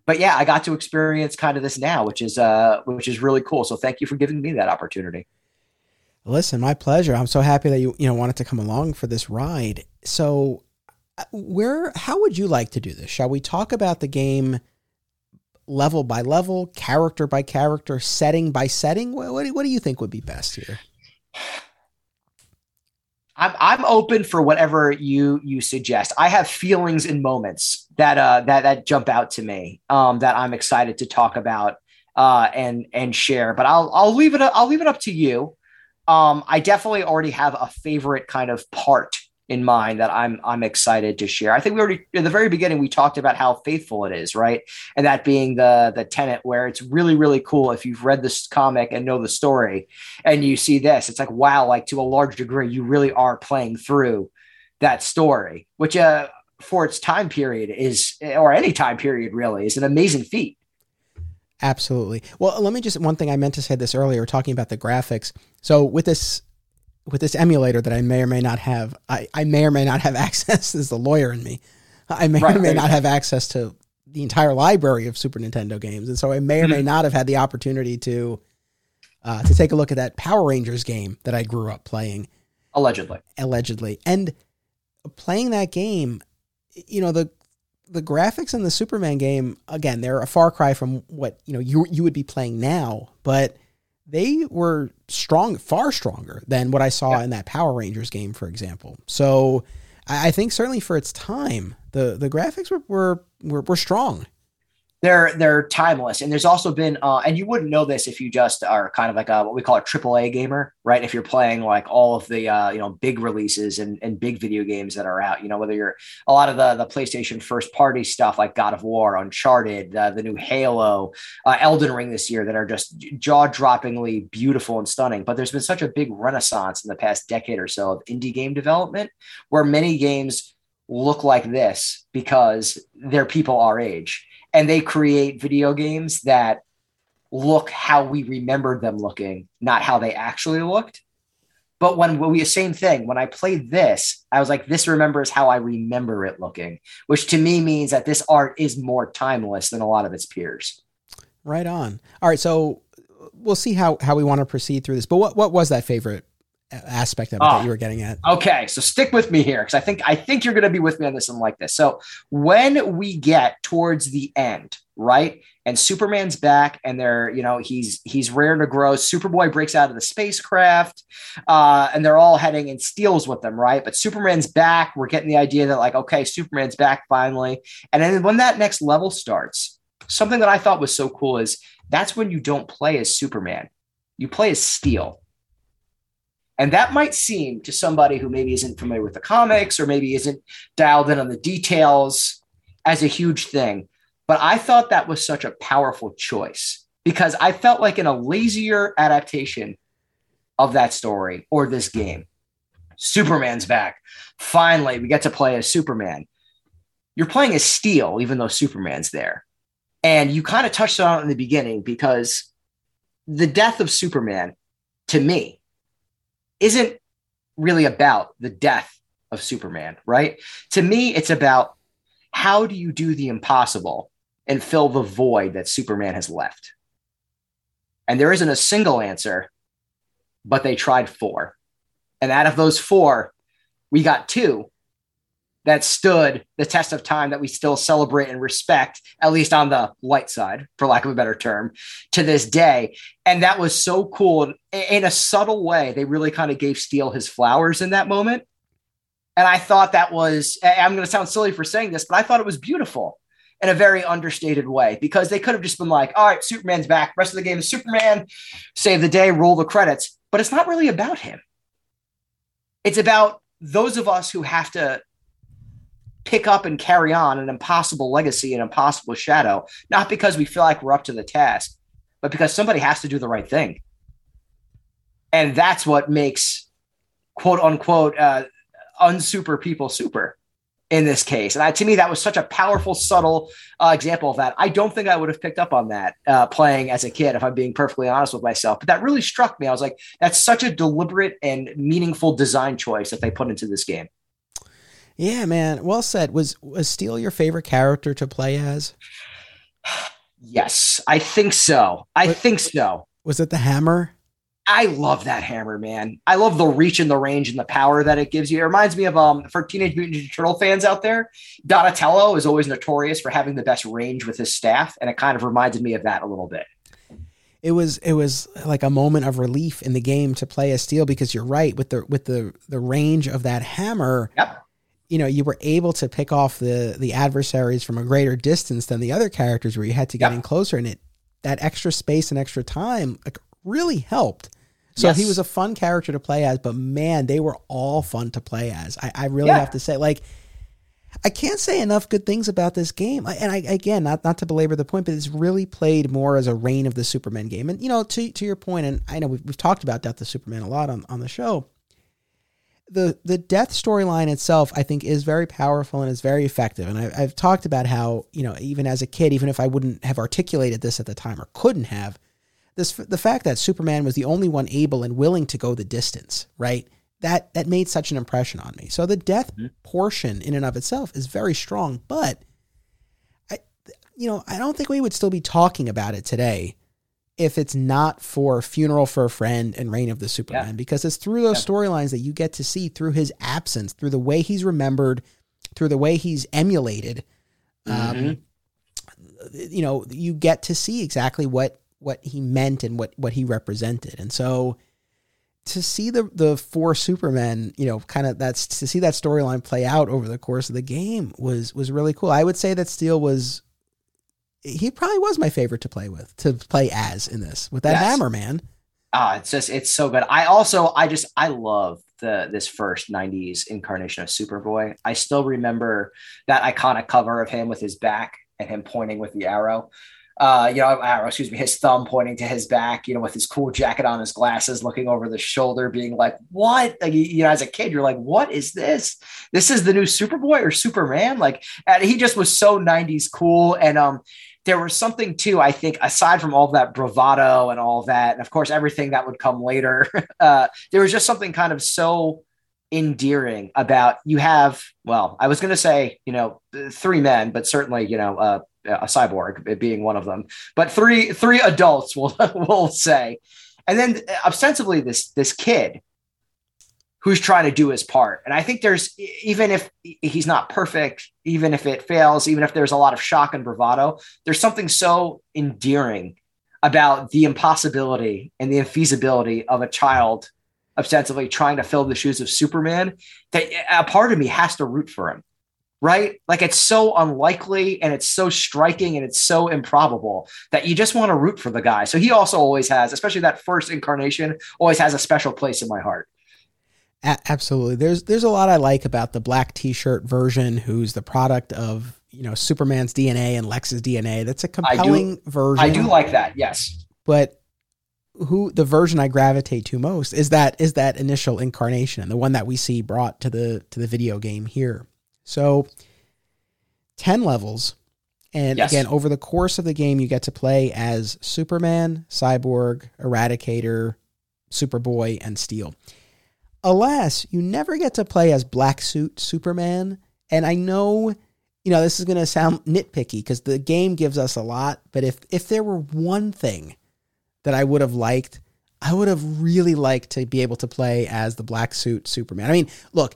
but yeah, I got to experience kind of this now, which is uh, which is really cool. So thank you for giving me that opportunity. Listen, my pleasure. I'm so happy that you you know wanted to come along for this ride. So, uh, where how would you like to do this? Shall we talk about the game level by level, character by character, setting by setting? What what, what do you think would be best here? I'm I'm open for whatever you you suggest. I have feelings and moments that uh that that jump out to me um that I'm excited to talk about uh and and share. But I'll I'll leave it I'll leave it up to you. Um I definitely already have a favorite kind of part in mind that I'm I'm excited to share. I think we already in the very beginning we talked about how faithful it is, right? And that being the the tenant where it's really really cool if you've read this comic and know the story and you see this, it's like wow, like to a large degree you really are playing through that story, which uh for its time period is or any time period really is an amazing feat. Absolutely. Well, let me just one thing I meant to say this earlier talking about the graphics. So with this with this emulator that I may or may not have, I, I may or may not have access as the lawyer in me. I may right, or may not have access to the entire library of Super Nintendo games, and so I may or may mm-hmm. not have had the opportunity to uh, to take a look at that Power Rangers game that I grew up playing. Allegedly, allegedly, and playing that game, you know the the graphics in the Superman game again they're a far cry from what you know you you would be playing now, but they were strong, far stronger than what I saw yeah. in that Power Rangers game, for example. So I, I, think certainly for its time, the the graphics were were, were, were strong they're they're timeless. And there's also been uh, and you wouldn't know this if you just are kind of like a what we call a triple A gamer right? If you're playing like all of the uh, you know big releases and, and big video games that are out you know whether you're a lot of the the playstation first party stuff like god of war uncharted uh, the new halo uh, elden ring this year that are just jaw-droppingly beautiful and stunning. But there's been such a big renaissance in the past decade or so of indie game development where many games look like this because they're people our age and they create video games that look how we remembered them looking, not how they actually looked. But when, we same thing, when I played this, I was like, this remembers how I remember it looking, which to me means that this art is more timeless than a lot of its peers. Right on. All right, so we'll see how how we want to proceed through this. But what what was that favorite aspect of it oh, that you were getting at? Okay, so stick with me here because I think I think you're going to be with me on this and like this. So when we get towards the end, right, and Superman's back, and they're you know he's he's rare to grow. Superboy breaks out of the spacecraft, uh, and they're all heading and Steel's with them, right? But Superman's back. We're getting the idea that like okay, Superman's back finally, and then when that next level starts, something that I thought was so cool is that's when you don't play as Superman, you play as Steel. And that might seem to somebody who maybe isn't familiar with the comics or maybe isn't dialed in on the details as a huge thing. But I thought that was such a powerful choice because I felt like in a lazier adaptation of that story or this game, Superman's back. Finally, we get to play as Superman. You're playing as Steel, even though Superman's there. And you kind of touched on it in the beginning because the death of Superman, to me, isn't really about the death of Superman, right? To me, it's about how do you do the impossible and fill the void that Superman has left? And there isn't a single answer, but they tried four. And out of those four, we got two that stood the test of time that we still celebrate and respect, at least on the light side, for lack of a better term, to this day. And that was so cool. In a subtle way, they really kind of gave Steel his flowers in that moment. And I thought that was, I'm going to sound silly for saying this, but I thought it was beautiful in a very understated way because they could have just been like, all right, Superman's back. Rest of the game is Superman, save the day, roll the credits. But it's not really about him. It's about those of us who have to pick up and carry on an impossible legacy, an impossible shadow, not because we feel like we're up to the task, but because somebody has to do the right thing. And that's what makes quote unquote uh, unsuper people super in this case. And I, to me, that was such a powerful, subtle uh, example of that. I don't think I would have picked up on that uh, playing as a kid, if I'm being perfectly honest with myself. But that really struck me. I was like, that's such a deliberate and meaningful design choice that they put into this game. Yeah, man. Well said. Was was Steel your favorite character to play as? Yes, I think so. I what, think so. Was it the hammer? I love that hammer, man. I love the reach and the range and the power that it gives you. It reminds me of um for Teenage Mutant Ninja Turtle fans out there, Donatello is always notorious for having the best range with his staff, and it kind of reminded me of that a little bit. It was it was like a moment of relief in the game to play as Steel because you're right with the with the the range of that hammer. Yep you know you were able to pick off the the adversaries from a greater distance than the other characters where you had to get in closer and it that extra space and extra time like, really helped so yes. he was a fun character to play as but man they were all fun to play as i, I really yeah. have to say like I can't say enough good things about this game. And I, again, not not to belabor the point, but it's really played more as a reign of the Supermen game. And you know, to to your point, and I know we've, we've talked about Death of Superman a lot on, on the show the the death storyline itself, I think, is very powerful and is very effective. And I, I've talked about how you know, even as a kid, even if I wouldn't have articulated this at the time or couldn't have, this the fact that Superman was the only one able and willing to go the distance, right? That that made such an impression on me. So the death mm-hmm. portion in and of itself is very strong, but I, you know, I don't think we would still be talking about it today if it's not for Funeral for a Friend and Reign of the Supermen, yeah. because it's through those yeah. storylines that you get to see through his absence, through the way he's remembered, through the way he's emulated. Um, mm-hmm. Um, you know, you get to see exactly what what he meant and what what he represented, and so to see the the four Supermen, you know, kind of that's to see that storyline play out over the course of the game was was really cool. I would say that Steel was he probably was my favorite to play with, to play as in this with that yes. hammer, man. Ah, it's just it's so good. I also I just I love the this first 90s incarnation of Superboy. I still remember that iconic cover of him with his back and him pointing with the arrow. Uh, you know, arrow, excuse me, his thumb pointing to his back, you know, with his cool jacket on, his glasses, looking over the shoulder, being like, "What?" Like, you know, as a kid, you're like, "What is this? This is the new Superboy or Superman?" Like, and he just was so '90s cool, and um, there was something too, I think, aside from all that bravado and all that, and of course everything that would come later, uh, there was just something kind of so endearing about you have, well, I was going to say, you know, three men, but certainly, you know, uh, a cyborg being one of them, but three three adults will will say, and then ostensibly this this kid who's trying to do his part. And I think there's even if he's not perfect, even if it fails, even if there's a lot of shock and bravado, there's something so endearing about the impossibility and the infeasibility of a child ostensibly trying to fill the shoes of Superman that a part of me has to root for him. Right? Like it's so unlikely and it's so striking and it's so improbable that you just want to root for the guy. So he also always has, especially that first incarnation, always has a special place in my heart. A- absolutely. There's there's a lot I like about the black T-shirt version, who's the product of you know Superman's DNA and Lex's DNA. That's a compelling I do, version. I do like that. Yes, but who the version I gravitate to most is that is that initial incarnation, and the one that we see brought to the to the video game here. So, ten levels, and yes. again over the course of the game, you get to play as Superman, Cyborg, Eradicator, Superboy, and Steel. Alas, you never get to play as Black Suit Superman. And I know, you know, this is going to sound nitpicky because the game gives us a lot. But if if there were one thing that I would have liked, I would have really liked to be able to play as the Black Suit Superman. I mean, look,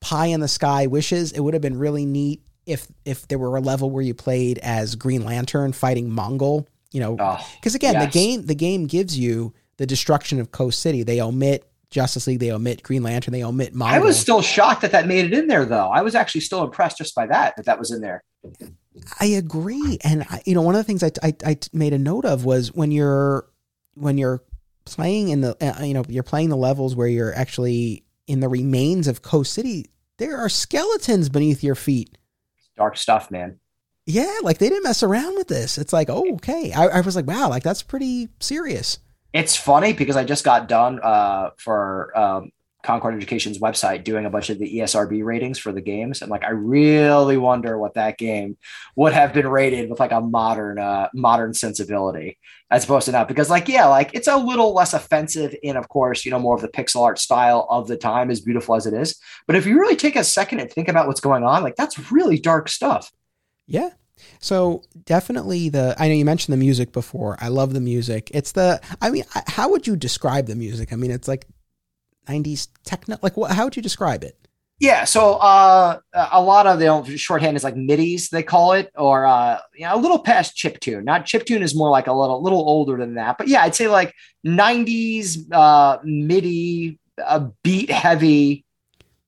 pie in the sky wishes. It would have been really neat if if there were a level where you played as Green Lantern fighting Mongul. You know, ah, because oh, again, yes. the game the game gives you the destruction of Coast City. They omit Justice League, they omit Green Lantern, they omit Mongul. I was still shocked that that made it in there, though. I was actually still impressed just by that that that was in there. I agree, and I, you know, one of the things I, I, I made a note of was when you're when you're playing in the uh, you know you're playing the levels where you're actually in the remains of Coast City. There are skeletons beneath your feet. Dark stuff, man. Yeah, like they didn't mess around with this. It's like, oh, okay. I, I was like, wow, like that's pretty serious. It's funny because I just got done uh, for um, Concord Education's website doing a bunch of the ESRB ratings for the games, and like I really wonder what that game would have been rated with like a modern uh, modern sensibility as opposed to now. Because like yeah, like it's a little less offensive in, of course, you know, more of the pixel art style of the time, as beautiful as it is. But if you really take a second and think about what's going on, like that's really dark stuff. Yeah, so definitely the I know you mentioned the music before. I love the music. It's the I mean, how would you describe the music? I mean, it's like 90s techno. Like, what, how would you describe it? Yeah, so uh, a lot of the shorthand is like MIDIs they call it, or uh, you know, a little past chip tune. Not chip tune is more like a little little older than that, but yeah, I'd say like '90s uh, MIDI, beat heavy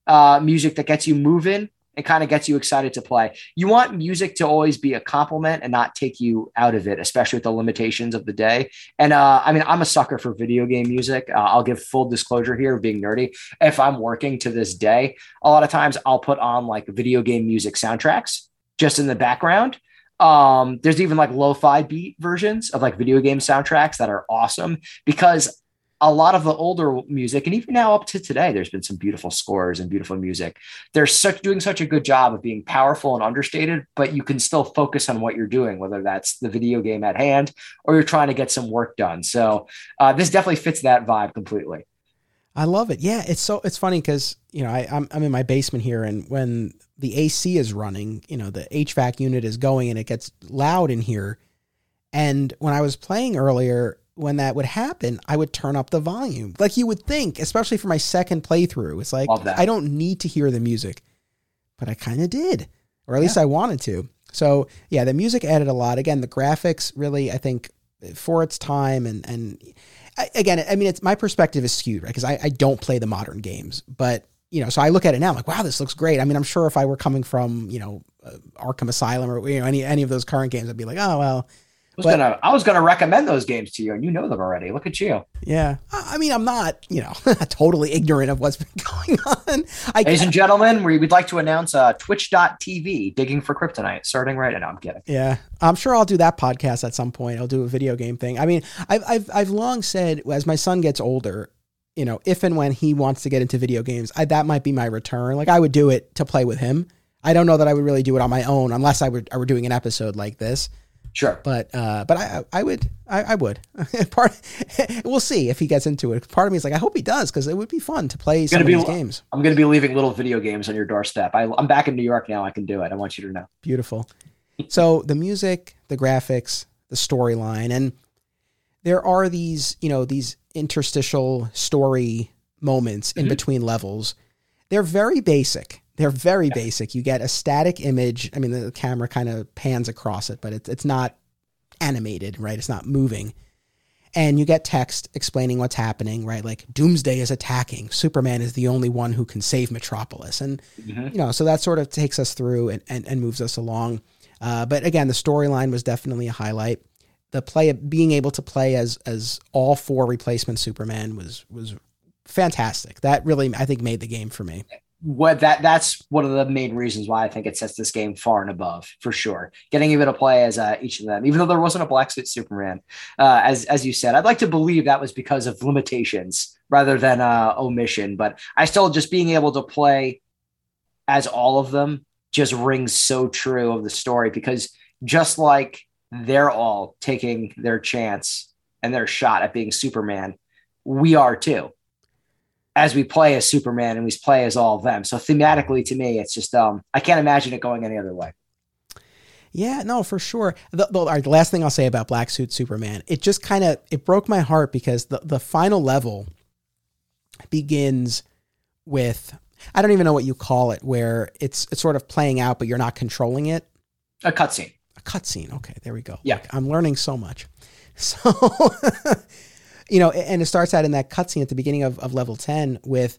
uh, music that gets you moving it kind of gets you excited to play. You want music to always be a compliment and not take you out of it, especially with the limitations of the day. And uh, I mean, I'm a sucker for video game music. Uh, I'll give full disclosure here, being nerdy. If I'm working to this day, a lot of times I'll put on like video game music soundtracks just in the background. Um, there's even like lo-fi beat versions of like video game soundtracks that are awesome because a lot of the older music, and even now up to today, there's been some beautiful scores and beautiful music. They're such doing such a good job of being powerful and understated, but you can still focus on what you're doing, whether that's the video game at hand or you're trying to get some work done. So uh, this definitely fits that vibe completely. I love it. Yeah, it's so it's funny because you know I, I'm I'm in my basement here, and when the AC is running, you know the HVAC unit is going, and it gets loud in here. And when I was playing earlier, when that would happen, I would turn up the volume. Like you would think, especially for my second playthrough. It's like I don't need to hear the music, but I kind of did, or at least I wanted to. So yeah, the music added a lot. Again, the graphics really, I think, for its time and and again, I mean, it's my perspective is skewed, right? Because I, I don't play the modern games, but you know, so I look at it now, I'm like, wow, this looks great. I mean, I'm sure if I were coming from, you know, uh, Arkham Asylum or you know any any of those current games, I'd be like, oh well, was but, gonna I was gonna recommend those games to you, and you know them already. Look at you. Yeah, I mean, I'm not you know totally ignorant of what's been going on. I Ladies and gentlemen, we would like to announce uh, Twitch.tv digging for kryptonite starting right now. I'm kidding. Yeah, I'm sure I'll do that podcast at some point. I'll do a video game thing. I mean, I've I've I've long said as my son gets older, you know, if and when he wants to get into video games, I, that might be my return. Like I would do it to play with him. I don't know that I would really do it on my own unless I were I were doing an episode like this. Sure. But uh, but I I would I, I would part. we'll see if he gets into it. Part of me is like I hope he does because it would be fun to play some of be, these games. I'm going to be leaving little video games on your doorstep. I, I'm back in New York now. I can do it. I want you to know. Beautiful. so the music, the graphics, the storyline, and there are these you know these interstitial story moments in Mhm. between levels. They're very basic. They're very basic. You get a static image. I mean, the camera kind of pans across it, but it's it's not animated, right? It's not moving. And you get text explaining what's happening, right? Like Doomsday is attacking. Superman is the only one who can save Metropolis. And Mhm. you know, so that sort of takes us through and, and, and moves us along. Uh, but again, the storyline was definitely a highlight. The play, being able to play as as all four replacement Superman was was fantastic. That really, I think, made the game for me. What that that's one of the main reasons why I think it sets this game far and above for sure. Getting even to play as uh, each of them, even though there wasn't a black suit Superman, uh, as as you said, I'd like to believe that was because of limitations rather than uh, omission. But I still just being able to play as all of them just rings so true of the story because just like they're all taking their chance and their shot at being Superman, we are too as we play as Superman and we play as all of them. So thematically, to me, it's just um, I can't imagine it going any other way. Yeah, no, for sure. The, the, right, the last thing I'll say about Black Suit Superman, it just kind of it broke my heart because the the final level begins with I don't even know what you call it, where it's it's sort of playing out, but you're not controlling it. A cutscene. A cutscene. Okay, there we go. Yeah. Like, I'm learning so much. So, you know, and it starts out in that cutscene at the beginning of, of level 10 with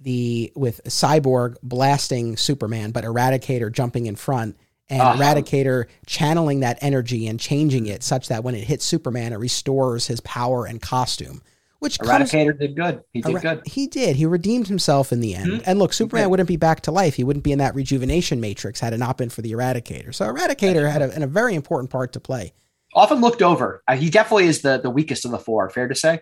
the with Cyborg blasting Superman, but Eradicator jumping in front and Uh-huh. Eradicator channeling that energy and changing it such that when it hits Superman, it restores his power and costume. Which comes Eradicator did good. He did good. He did. He redeemed himself in the end. Mhm. And look, Superman wouldn't be back to life. He wouldn't be in that rejuvenation matrix had it not been for the Eradicator. So Eradicator had a, and a very important part to play. Often looked over. Uh, he definitely is the the weakest of the four. Fair to say,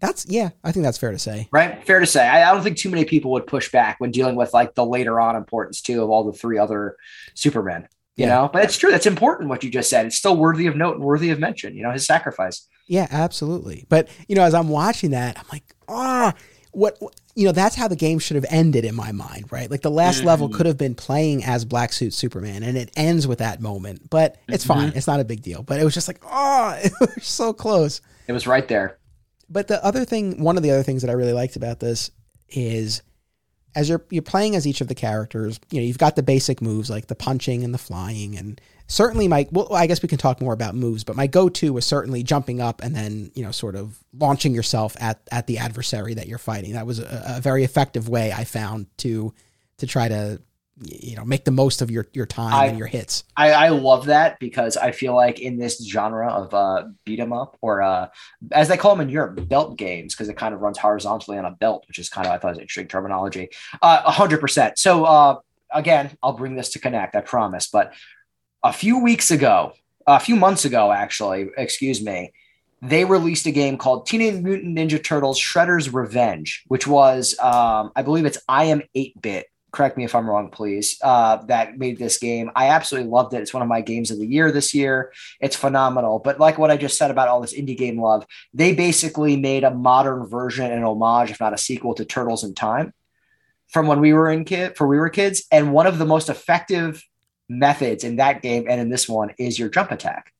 That's yeah, I think that's fair to say. right? Fair to say. I, I don't think too many people would push back when dealing with like the later on importance too of all the three other Supermen. You Yeah. know, but it's true. That's important what you just said. It's still worthy of note and worthy of mention. You know, his sacrifice. Yeah, absolutely. But you know, as I'm watching that, I'm like, ah, what, what- you know, that's how the game should have ended in my mind, right? Like the last level Mhm. could have been playing as Black Suit Superman, and it ends with that moment. But it's fine. It's not a big deal. But it was just like, oh, it was so close. It was right there. But the other thing, one of the other things that I really liked about this is as you're you're playing as each of the characters, you know, you've got the basic moves like the punching and the flying and certainly my well, I guess we can talk more about moves, but my go-to was certainly jumping up and then, you know, sort of launching yourself at at the adversary that you're fighting. That was a, a very effective way I found to to try to you know, make the most of your your time I- and your hits. I, I love that because I feel like in this genre of uh, beat 'em up or uh, as they call them in Europe, belt games, because it kind of runs horizontally on a belt, which is kind of I thought it was interesting terminology. Uh, A hundred percent. So uh, again, I'll bring this to connect, I promise. But a few weeks ago, a few months ago, actually, excuse me, they released a game called Teenage Mutant Ninja Turtles: Shredder's Revenge, which was, um, I believe, it's I am eight bit correct me if I'm wrong, please, uh, that made this game. I absolutely loved it. It's one of my games of the year this year. It's phenomenal. But like what I just said about all this indie game love, they basically made a modern version and homage, if not a sequel to Turtles in Time from when we were in kid for we were kids. And one of the most effective methods in that game and in this one is your jump attack.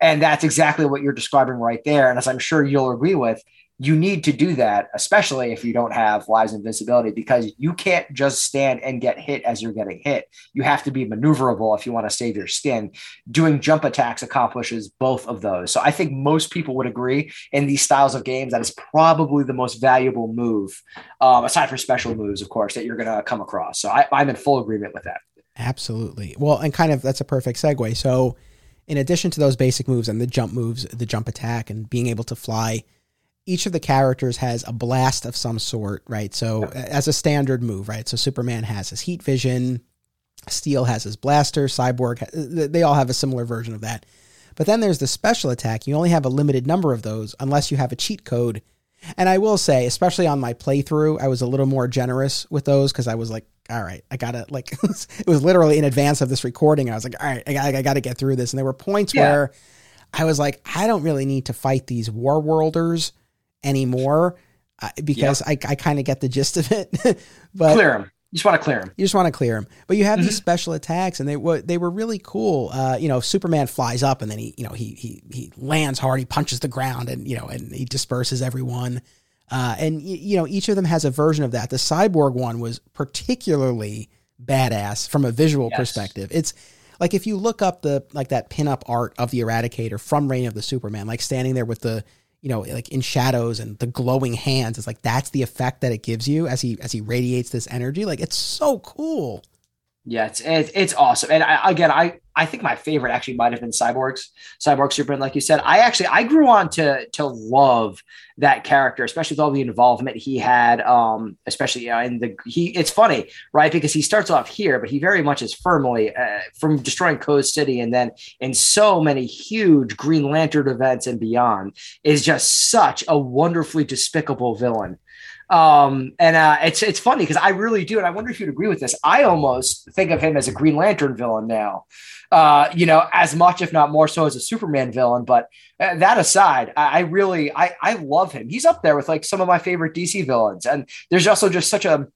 And that's exactly what you're describing right there. And as I'm sure you'll agree with, you need to do that, especially if you don't have lives invincibility, because you can't just stand and get hit as you're getting hit. You have to be maneuverable if you want to save your skin. Doing jump attacks accomplishes both of those. So I think most people would agree in these styles of games that is probably the most valuable move, um, aside from special moves, of course, that you're going to come across. So I, I'm in full agreement with that. Absolutely. Well, and kind of that's a perfect segue. So, in addition to those basic moves and the jump moves, the jump attack, and being able to fly, each of the characters has a blast of some sort, right? So, as a standard move, right? So, Superman has his heat vision, Steel has his blaster, Cyborg, they all have a similar version of that. But then there's the special attack. You only have a limited number of those unless you have a cheat code And I will say, especially on my playthrough, I was a little more generous with those because I was like, all right, I gotta like it was literally in advance of this recording. I was like, all right, I gotta, I gotta get through this. And there were points yeah. where I was like, I don't really need to fight these war worlders anymore uh, because yep. I, I kind of get the gist of it. but clear them. You just want to clear them. You just want to clear them. But you have mm-hmm. these special attacks, and they were they were really cool. Uh, you know, Superman flies up, and then he you know he he he lands hard. He punches the ground, and you know, and he disperses everyone. Uh, and you know, each of them has a version of that. The cyborg one was particularly badass from a visual yes. perspective. It's like if you look up the like that pinup art of the Eradicator from Reign of the Supermen, like standing there with the you know like in shadows and the glowing hands it's like that's the effect that it gives you as he as he radiates this energy. Like it's so cool. Yeah it's it's, awesome. And I, again i i think my favorite actually might have been cyborgs cyborg superman like you said. I actually i grew on to to love that character especially with all the involvement he had um especially uh, in the he it's funny right? Because he starts off here but he very much is firmly uh, from destroying coast city and then in so many huge green lantern events and beyond is just such a wonderfully despicable villain um, and uh, it's it's funny because I really do, and I wonder if you'd agree with this. I almost think of him as a Green Lantern villain now, uh, you know, as much if not more so as a Superman villain. But uh, that aside, I, I really I I love him. He's up there with like some of my favorite DC villains, and there's also just such a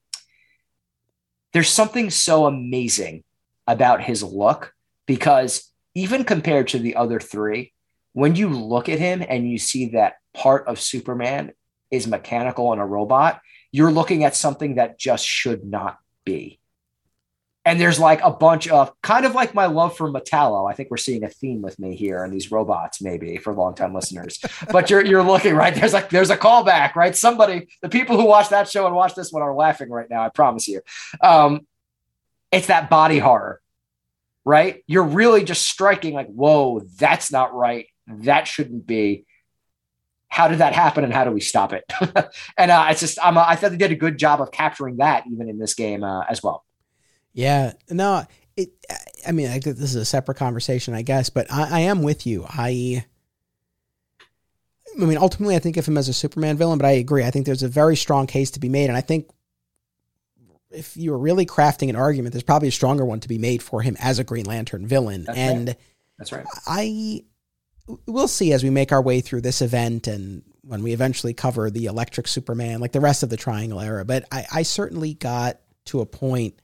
there's something so amazing about his look because even compared to the other three, when you look at him and you see that part of Superman is mechanical and a robot, you're looking at something that just should not be. And there's like a bunch of kind of like my love for Metallo. I think we're seeing a theme with me here and these robots, maybe for longtime listeners. But you're you're looking right. There's like there's a callback, right? Somebody, the people who watch that show and watch this one are laughing right now. I promise you. Um, it's that body horror, right? You're really just striking like, whoa, that's not right. That shouldn't be how did that happen and how do we stop it? and uh, it's just I'm, I thought they did a good job of capturing that even in this game uh, as well. Yeah, no, it. I mean, I, this is a separate conversation, I guess, but I, I am with you. I. I mean, ultimately, I think of him as a Superman villain, but I agree. I think there's a very strong case to be made, and I think if you were really crafting an argument, there's probably a stronger one to be made for him as a Green Lantern villain. That's and right. That's right. I we'll see as we make our way through this event and when we eventually cover the electric superman like the rest of the triangle era. But i, I certainly got to a point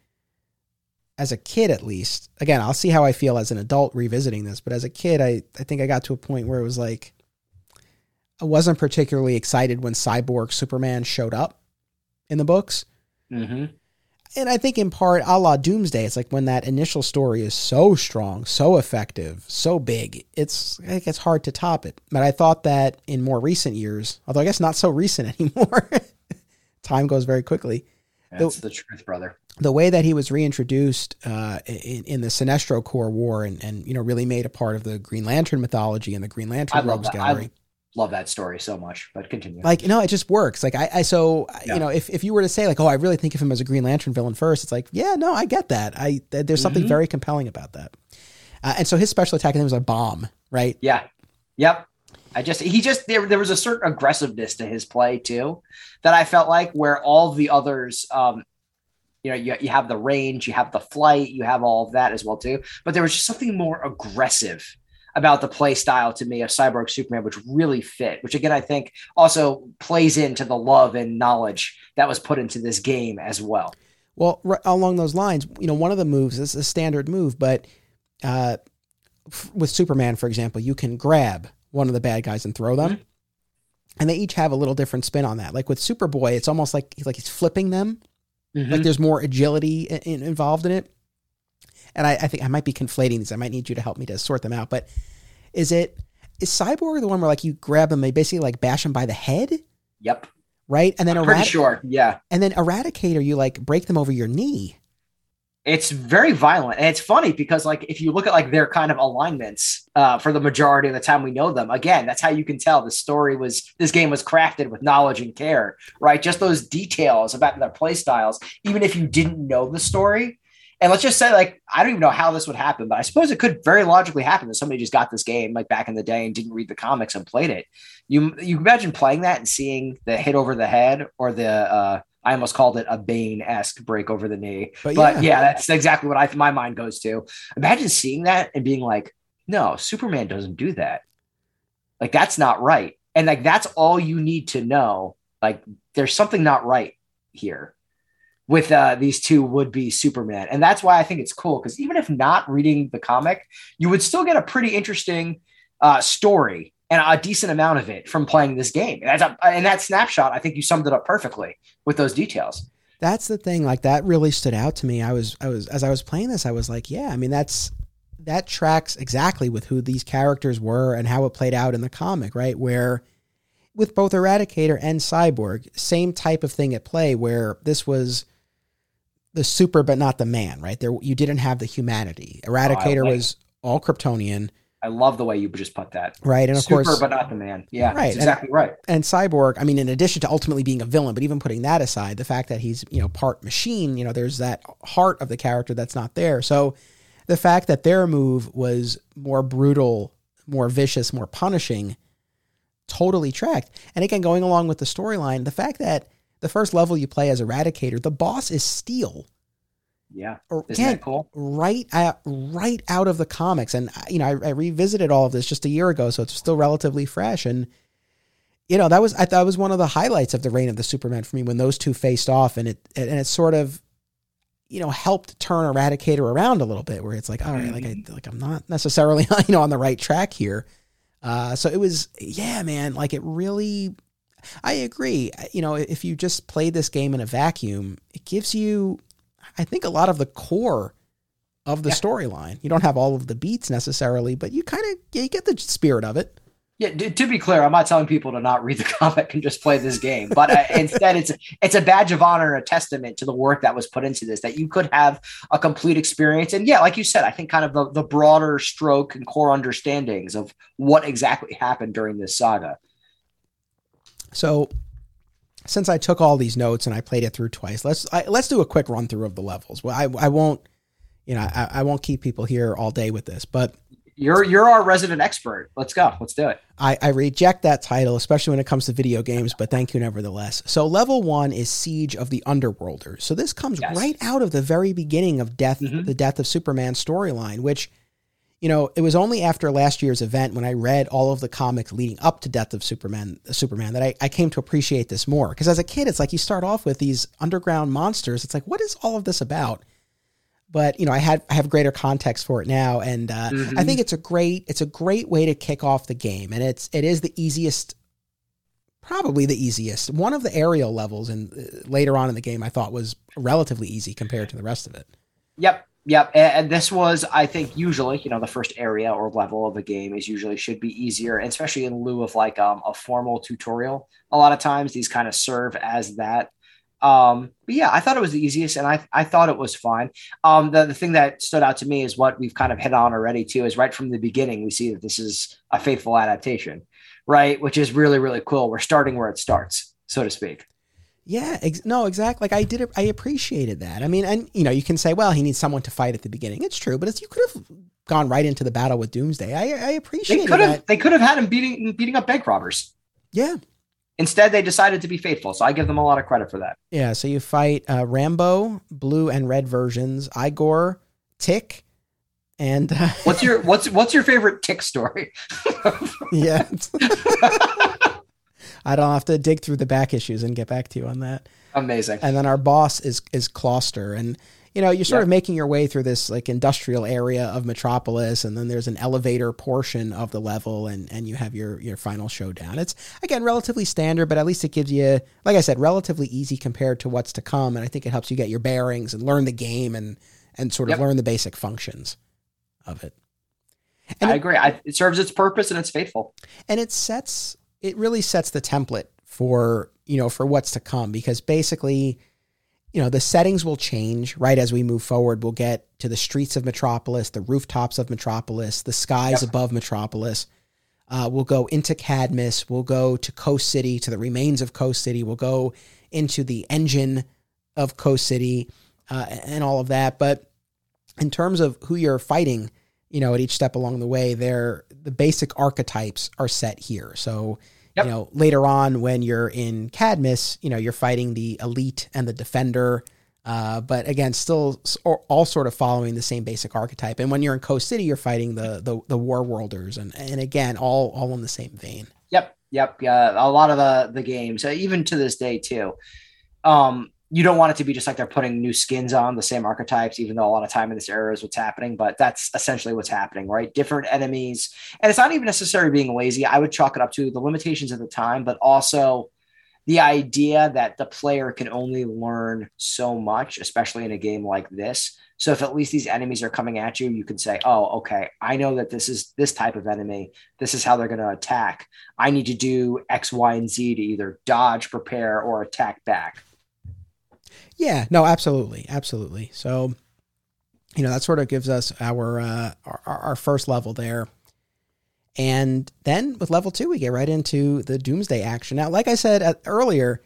as a kid at least again i'll see how i feel as an adult revisiting this but as a kid i, I think i got to a point where it was like i wasn't particularly excited when cyborg superman showed up in the books. Mm-hmm and I think in part, a la Doomsday, it's like when that initial story is so strong, so effective, so big, it's I think it's hard to top it. But I thought that in more recent years, although I guess not so recent anymore, time goes very quickly. That's the, the, truth, brother. The way that he was reintroduced uh, in, in the Sinestro Corps War and, and you know really made a part of the Green Lantern mythology and the Green Lantern Rogues Gallery love that story so much. But continue. Like, you know, it just works. Like, I, I so yeah. you know, if if you were to say like, oh, I really think of him as a Green Lantern villain first, it's like, yeah, no, I get that. I there's something mm-hmm. very compelling about that. Uh, and so his special attack was a bomb, right? Yeah. Yep. I just he just there there was a certain aggressiveness to his play too that I felt like where all the others um you know you, you have the range you have the flight you have all of that as well too but there was just something more aggressive about the play style to me of Cyborg Superman, which really fit, which again, I think also plays into the love and knowledge that was put into this game as well. Well, along those lines, you know, one of the moves is a standard move, but uh, f- with Superman, for example, you can grab one of the bad guys and throw them. Mm-hmm. And they each have a little different spin on that. Like with Superboy, it's almost like like he's flipping them. Mm-hmm. Like there's more agility in, involved in it and I, I, think I might be conflating these. I might need you to help me to sort them out. But is it is Cyborg the one where like you grab him, they basically like bash him by the head? Yep. Right, and then I'm pretty sure, yeah. And then Eradicator, you like break them over your knee. It's very violent, and it's funny because like if you look at like their kind of alignments uh, for the majority of the time we know them, again, that's how you can tell the story was this game was crafted with knowledge and care, right? Just those details about their play styles, even if you didn't know the story, And let's just say, like, I don't even know how this would happen, but I suppose it could very logically happen that somebody just got this game like back in the day and didn't read the comics and played it. You you imagine playing that and seeing the hit over the head or the uh, I almost called it a Bane esque break over the knee. But, but yeah. yeah. that's exactly what I my mind goes to. Imagine seeing that and being like, no, Superman doesn't do that. Like that's not right. And like that's all you need to know. Like there's something not right here with uh, these two would be Superman. And that's why I think it's cool because even if not reading the comic, you would still get a pretty interesting uh, story and a decent amount of it from playing this game. And, a, and that snapshot, I think you summed it up perfectly with those details. That's the thing. Like that really stood out to me. I was, I was, as I was playing this, I was like, yeah, I mean, that's, that tracks exactly with who these characters were and how it played out in the comic, right? Where with both Eradicator and Cyborg, same type of thing at play where this was the super but not the man, right? There you didn't have the humanity. Eradicator oh, was all Kryptonian. I love the way you just put that. Right. And of course. Super, course, but not the man. Yeah. Right. Exactly and, right. And Cyborg, I mean, in addition to ultimately being a villain, but even putting that aside, the fact that he's, you know, part machine, you know, there's that heart of the character that's not there. So the fact that their move was more brutal, more vicious, more punishing, totally tracked. And again, going along with the storyline, the fact that the first level you play as Eradicator, the boss is Steel. Yeah, isn't that cool? Right, out, right out of the comics, and you know, I, I, revisited all of this just a year ago, so it's still relatively fresh. And you know, that was I thought was one of the highlights of the reign of the Supermen for me when those two faced off, and it and it sort of, you know, helped turn Eradicator around a little bit, where it's like, all right, like I like I'm not necessarily you know on the right track here. Uh, so it was, yeah, man, like it really I agree. You know, if you just play this game in a vacuum, it gives you, I think, a lot of the core of the yeah. storyline. You don't have all of the beats necessarily, but you kind of you get the spirit of it. Yeah, to be clear, I'm not telling people to not read the comic and just play this game, but uh, instead, it's it's a badge of honor and a testament to the work that was put into this. That you could have a complete experience, and yeah, like you said, I think kind of the, the broader stroke and core understandings of what exactly happened during this saga. So since I took all these notes and I played it through twice, let's I, let's do a quick run through of the levels. Well, I I won't, you know, I, I won't keep people here all day with this, but you're you're our resident expert. Let's go. Let's do it. I, I reject that title, especially when it comes to video games, but thank you nevertheless. So level one is Siege of the Underworlders. So this comes yes. right out of the very beginning of Death, mm-hmm. the Death of Superman storyline, which you know, it was only after last year's event when I read all of the comics leading up to Death of Superman, Superman that I, I came to appreciate this more. Because as a kid, it's like you start off with these underground monsters. It's like, what is all of this about? But you know, I had I have greater context for it now, and uh, mm-hmm. I think it's a great it's a great way to kick off the game, and it's it is the easiest, probably the easiest. One of the aerial levels, and uh, later on in the game, I thought was relatively easy compared to the rest of it. Yep, Yep, and this was, I think, usually, you know, the first area or level of a game is usually should be easier, especially in lieu of like um, a formal tutorial. A lot of times, these kind of serve as that. Um, but yeah, I thought it was the easiest, and I I thought it was fine. Um, the the thing that stood out to me is what we've kind of hit on already too. Is right from the beginning we see that this is a faithful adaptation, right? Which is really really cool. We're starting where it starts, so to speak. Yeah, ex- no, exactly. Like I did, I appreciated that. I mean, and you know, you can say, well, he needs someone to fight at the beginning. It's true, but it's, you could have gone right into the battle with Doomsday. I, I appreciate. They could have. They could have had him beating beating up bank robbers. Yeah. Instead, they decided to be faithful, so I give them a lot of credit for that. Yeah. So you fight uh, Rambo, blue and red versions, Igor, Tick, and uh, what's your what's what's your favorite Tick story? yeah. I don't have to dig through the back issues and get back to you on that. Amazing. And then our boss is is Clawster, and you know you're sort yep. of making your way through this like industrial area of Metropolis, and then there's an elevator portion of the level, and and you have your your final showdown. It's again relatively standard, but at least it gives you, like I said, relatively easy compared to what's to come, and I think it helps you get your bearings and learn the game and and sort of yep. learn the basic functions of it. And I agree. I, it serves its purpose and it's faithful. And it sets it really sets the template for you know for what's to come because basically you know the settings will change right as we move forward. We'll get to the streets of metropolis the rooftops of metropolis the skies yep. above metropolis. Uh, we'll go into cadmus. We'll go to coast city to the remains of coast city. We'll go into the engine of coast city uh, and all of that. But in terms of who you're fighting, you know, at each step along the way, there the basic archetypes are set here. So, yep. you know, later on when you're in Cadmus, you know, you're fighting the elite and the defender. Uh, but again, still all sort of following the same basic archetype. And when you're in Coast City, you're fighting the the, the war worlders, and and again, all all in the same vein. Yep, yep, yeah. A lot of the the games, uh, even to this day too. Um, you don't want it to be just like they're putting new skins on the same archetypes, even though a lot of time in this era is what's happening. But that's essentially what's happening, right? Different enemies, and it's not even necessarily being lazy. I would chalk it up to the limitations of the time, but also the idea that the player can only learn so much, especially in a game like this. So if at least these enemies are coming at you, you can say, "Oh, okay, I know that this is this type of enemy. This is how they're going to attack. I need to do X, Y, and Z to either dodge, prepare, or attack back." Yeah, no, absolutely, absolutely. So, you know, that sort of gives us our uh, our, our first level there. And then with level two, we get right into the Doomsday action. Now, like I said uh, earlier,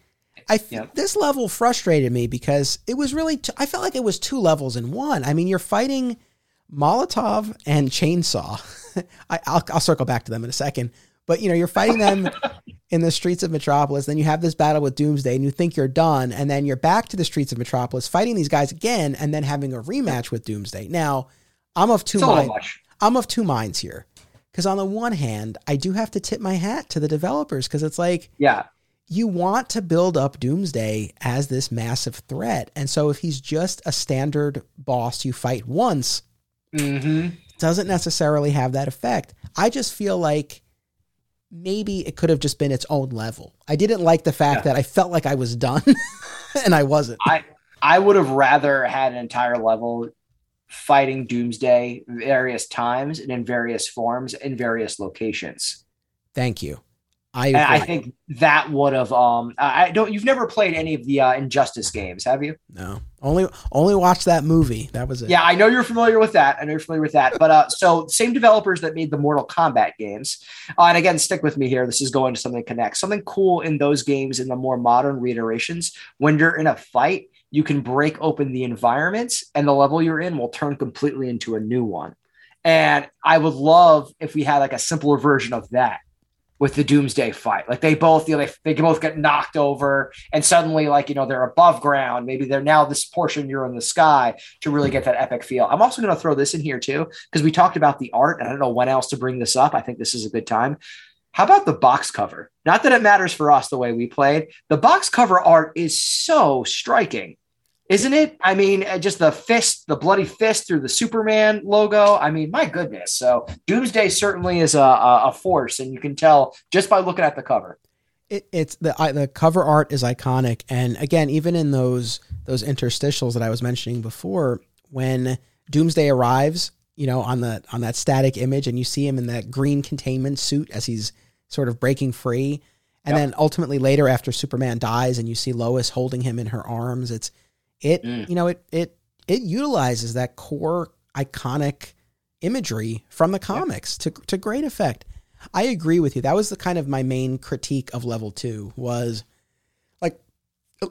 I yep. this level frustrated me because it was really t- I felt like it was two levels in one. I mean, you're fighting Molotov and Chainsaw. I, will I'll circle back to them in a second, but you know, you're fighting them in the streets of Metropolis. Then you have this battle with Doomsday, and you think you're done, and then you're back to the streets of Metropolis, fighting these guys again, and then having a rematch with Doomsday. Now, I'm of two minds. I'm of two minds here, because on the one hand, I do have to tip my hat to the developers because it's like, yeah, you want to build up Doomsday as this massive threat, and so if he's just a standard boss you fight once, mm-hmm. doesn't necessarily have that effect. I just feel like maybe it could have just been its own level. I didn't like the fact yeah. that I felt like I was done and I wasn't. I I would have rather had an entire level fighting Doomsday various times and in various forms in various locations. Thank you. I I think that would have um I don't you've never played any of the uh, Injustice games, have you? No. Only only watched that movie. That was it. Yeah, I know you're familiar with that. I know you're familiar with that. But uh so same developers that made the Mortal Kombat games. Uh, and again, stick with me here. This is going to something connect. Something cool in those games in the more modern reiterations when you're in a fight, you can break open the environments and the level you're in will turn completely into a new one. And I would love if we had like a simpler version of that with the doomsday fight. Like they both you know they, they both get knocked over and suddenly like you know they're above ground. Maybe they're now this portion you're in the sky to really get that epic feel. I'm also going to throw this in here too because we talked about the art and i don't know when else to bring this up. I think this is a good time. How about the box cover? Not that it matters for us the way we played. The box cover art is so striking isn't it? I mean, uh, just the fist, the bloody fist through the Superman logo. I mean, my goodness. So Doomsday certainly is a, a force, and you can tell just by looking at the cover. It, it's the the cover art is iconic, and again, even in those those interstitials that I was mentioning before, when Doomsday arrives, you know, on the on that static image, and you see him in that green containment suit as he's sort of breaking free, and yep. then ultimately later after Superman dies, and you see Lois holding him in her arms, it's it mm. you know it it it utilizes that core iconic imagery from the comics to to great effect. I agree with you. That was the kind of my main critique of level 2 was like